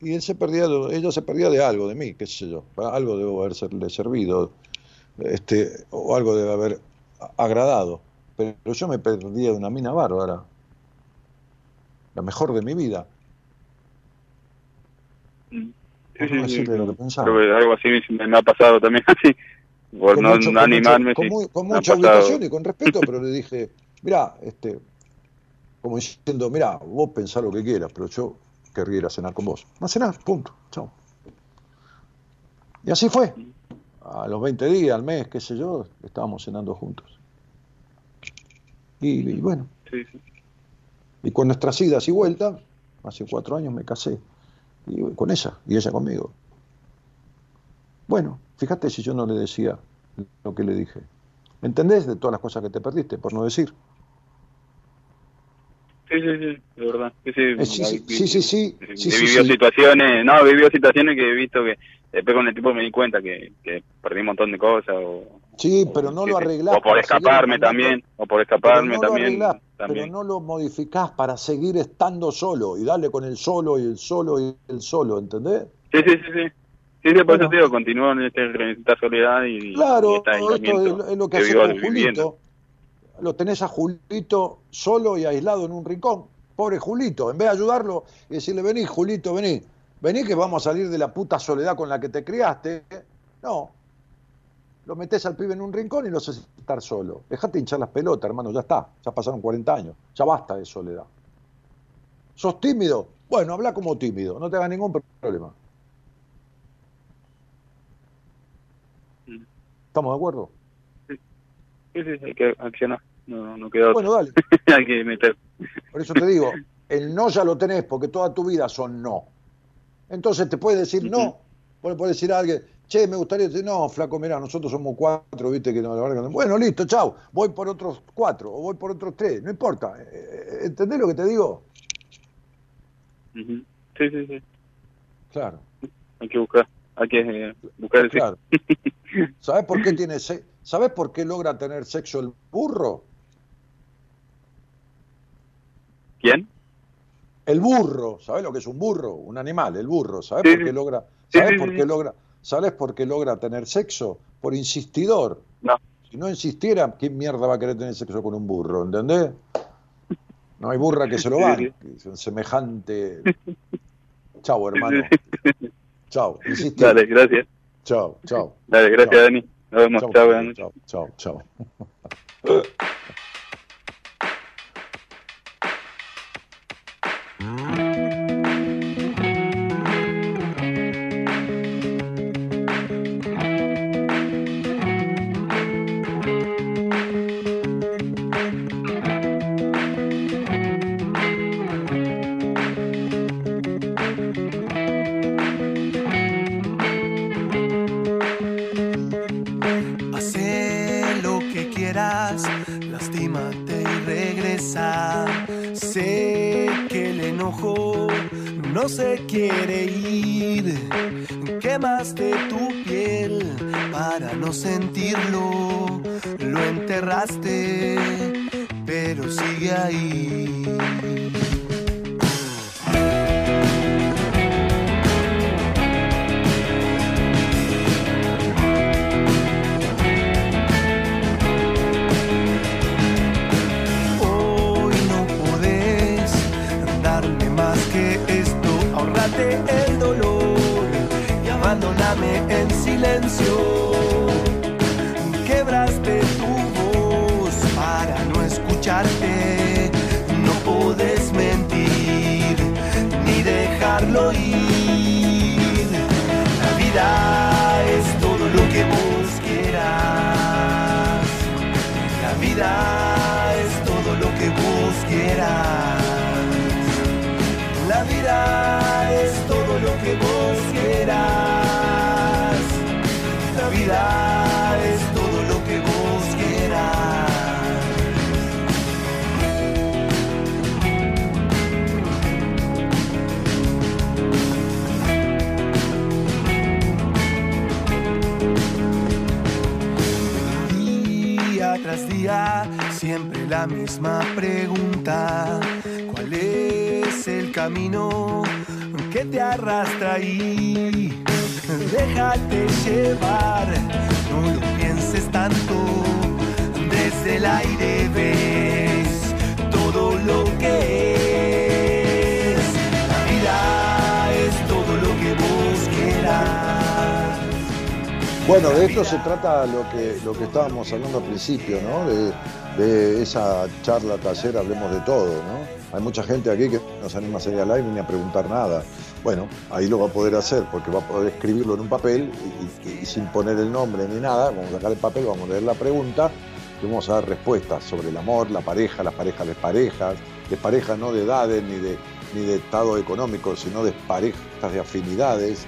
Speaker 2: y él se perdía de- ella se perdía de algo de mí, qué sé yo, algo debo haberle servido, este, o algo debe haber agradado. Pero yo me perdía de una mina bárbara, la mejor de mi vida. Por no decirle lo que pensaba.
Speaker 10: Creo que algo así me, ha pasado también, así. Por
Speaker 2: con
Speaker 10: no,
Speaker 2: mucho-
Speaker 10: no
Speaker 2: con
Speaker 10: animarme,
Speaker 2: mucho- con,
Speaker 10: sí.
Speaker 2: mu- con
Speaker 10: me ha
Speaker 2: mucha ubicación y con respeto, pero le dije, mira, este, como diciendo, mira, vos pensá lo que quieras, pero yo querría ir a cenar con vos. A cenar, punto, chao. Y así fue. A los 20 días, al mes, qué sé yo, estábamos cenando juntos. Y, y bueno,
Speaker 10: Sí, sí.
Speaker 2: y con nuestras idas y vueltas, hace cuatro años me casé. Y con ella, y ella conmigo. Bueno, fíjate si yo no le decía lo que le dije. ¿Entendés de todas las cosas que te perdiste, por no decir?
Speaker 10: Sí, sí, sí, de verdad. Sí, sí,
Speaker 2: Eh, sí, sí,
Speaker 10: vi-
Speaker 2: sí, sí, sí.
Speaker 10: situaciones, no, he vivido situaciones que he visto que después con el tiempo me di cuenta que, que perdí un montón de cosas. O,
Speaker 2: Sí, pero no lo arreglás.
Speaker 10: O por escaparme también, o por
Speaker 2: Pero
Speaker 10: escaparme
Speaker 2: no
Speaker 10: también.
Speaker 2: arreglás,
Speaker 10: también.
Speaker 2: pero no lo modificás para seguir estando solo y darle con el solo y el solo y el solo, ¿entendés?
Speaker 10: Sí, sí, sí, sí. Sí, sí, por eso te digo, continúo en, este, en esta soledad y, y
Speaker 2: Claro,
Speaker 10: este
Speaker 2: esto
Speaker 10: aislamiento
Speaker 2: es, es lo que
Speaker 10: que
Speaker 2: hace con. Julito. Lo tenés a Julito solo y aislado en un rincón. Pobre Julito, en vez de ayudarlo y decirle, vení, Julito, vení, vení que vamos a salir de la puta soledad con la que te criaste. No. Lo metés al pibe en un rincón y lo haces estar solo. Dejate hinchar las pelotas, hermano, ya está. Ya pasaron 40 años. Ya basta de soledad. ¿Sos tímido? Bueno, habla como tímido, no te hagas ningún problema. ¿Estamos de acuerdo?
Speaker 10: Sí, sí, hay que accionar. No, no queda otra.
Speaker 2: Bueno, dale.
Speaker 10: hay que meter.
Speaker 2: Por eso te digo, el no ya lo tenés, porque toda tu vida son no. Entonces te puedes decir no. Vos le podés decir a alguien, che, me gustaría decir, no, flaco, mirá, nosotros somos cuatro, viste que no, la verdad que no". Bueno, listo, chao, voy por otros cuatro, o voy por otros tres, no importa. Eh, eh, ¿Entendés lo que te digo?
Speaker 10: Sí, sí, sí.
Speaker 2: Claro,
Speaker 10: Hay que buscar. Hay que eh, buscar el
Speaker 2: claro. ¿Sabés por qué tiene se- ¿Sabés por qué logra tener sexo el burro?
Speaker 10: ¿Quién?
Speaker 2: El burro, ¿sabés lo que es un burro? Un animal, el burro. ¿Sabés
Speaker 10: Sí,
Speaker 2: por qué logra? ¿Sabés
Speaker 10: sí,
Speaker 2: por qué logra? ¿Sabés por qué logra tener sexo? Por insistidor.
Speaker 10: No.
Speaker 2: Si no insistiera, ¿qué mierda va a querer tener sexo con un burro? ¿Entendés? No hay burra que se lo banque. Es un semejante. Chau, hermano. Chau. Insistí.
Speaker 10: Dale, gracias.
Speaker 2: Chau, chau.
Speaker 10: Dale, gracias,
Speaker 2: Chao.
Speaker 10: Dani. Nos vemos.
Speaker 2: Chau,
Speaker 10: Chao, buenas noches.
Speaker 7: Que te arrastra ahí? Déjate llevar, no lo pienses tanto. Desde el aire ves todo lo que es. La vida es todo lo que vos quieras.
Speaker 2: Bueno, de esto se trata lo que, lo que estábamos hablando al principio, ¿no? De, de esa charla taller, hablemos de todo, ¿no? Hay mucha gente aquí que no se anima a salir al live ni a preguntar nada. Bueno, ahí lo va a poder hacer porque va a poder escribirlo en un papel y, sin poner el nombre ni nada, vamos a sacar el papel, vamos a leer la pregunta y vamos a dar respuestas sobre el amor, la pareja, las parejas de parejas, de pareja no de edades ni de, ni de estado económico, sino de parejas de afinidades,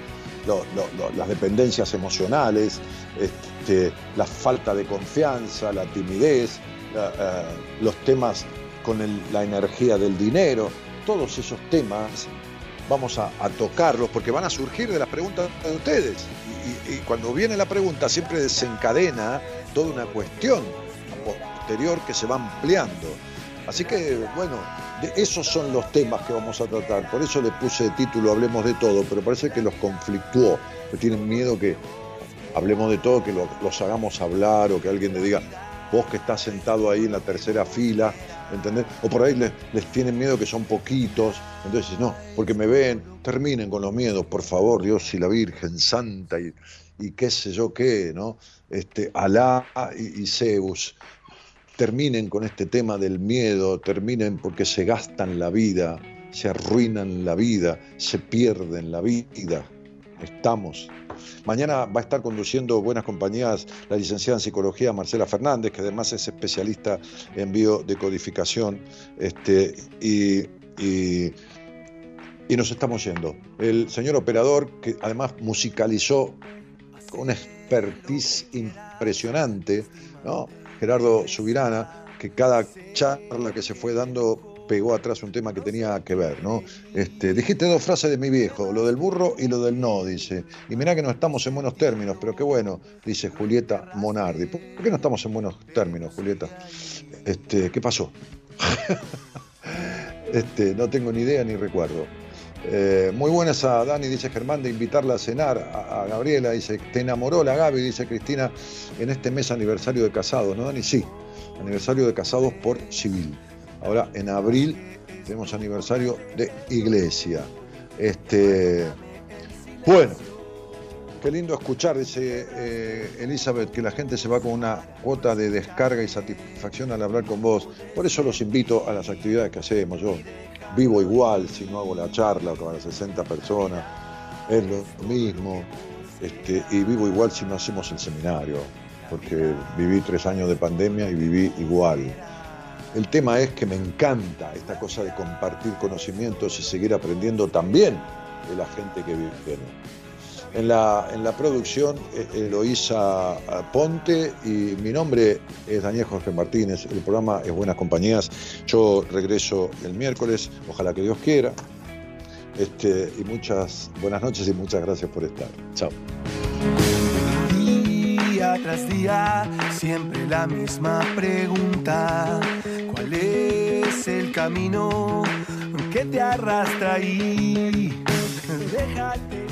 Speaker 2: las dependencias emocionales, este, la falta de confianza, la timidez, eh, los temas con la energía del dinero, todos esos temas vamos a, tocarlos porque van a surgir de las preguntas de ustedes. Y, cuando viene la pregunta siempre desencadena toda una cuestión posterior que se va ampliando. Así que, bueno, esos son los temas que vamos a tratar. Por eso le puse de título Hablemos de todo, pero parece que los conflictuó, tienen miedo que hablemos de todo, que lo- los hagamos hablar o que alguien le diga, vos que estás sentado ahí en la tercera fila, ¿entendés? O por ahí les, tienen miedo que son poquitos, entonces no, porque me ven, terminen con los miedos, por favor, Dios y la Virgen Santa y, y qué sé yo qué, ¿no? Este, Alá y, y Zeus, terminen con este tema del miedo, terminen porque se gastan la vida, se arruinan la vida, se pierden la vida. Estamos. Mañana va a estar conduciendo Buenas Compañías la licenciada en Psicología Marcela Fernández, que además es especialista en biodecodificación, este, y, y, y nos estamos yendo. El señor operador, que además musicalizó con una expertise impresionante, ¿no? Gerardo Subirana, que cada charla que se fue dando pegó atrás un tema que tenía que ver, ¿no? Este, dijiste dos frases de mi viejo, lo del burro y lo del no, dice. Y mirá que no estamos en buenos términos, pero qué bueno, dice Julieta Monardi. ¿Por qué no estamos en buenos términos, Julieta? Este, ¿qué pasó? este, no tengo ni idea ni recuerdo. Eh, muy buena esa Dani, dice Germán, de invitarla a cenar a, a Gabriela, dice, te enamoró la Gaby, dice Cristina, en este mes aniversario de casados, ¿no, Dani? Sí, aniversario de casados por civil. Ahora en abril tenemos aniversario de iglesia. Este, bueno, Qué lindo escuchar, dice eh, Elizabeth, que la gente se va con una cuota de descarga y satisfacción al hablar con vos. Por eso los invito a las actividades que hacemos. Yo vivo igual si no hago la charla con las 60 personas, es lo mismo. Este, y vivo igual si no hacemos el seminario, porque viví tres años de pandemia y viví igual. El tema es que me encanta esta cosa de compartir conocimientos y seguir aprendiendo también de la gente que vive. En la, en la producción, eh, Eloísa Ponte y mi nombre es Daniel Jorge Martínez. El programa es Buenas Compañías. Yo regreso el miércoles, ojalá que Dios quiera. Este, y muchas buenas noches y muchas gracias por estar. Chao.
Speaker 9: Día tras día, siempre la misma pregunta. ¿Cuál es el camino que te arrastra ahí? Déjate.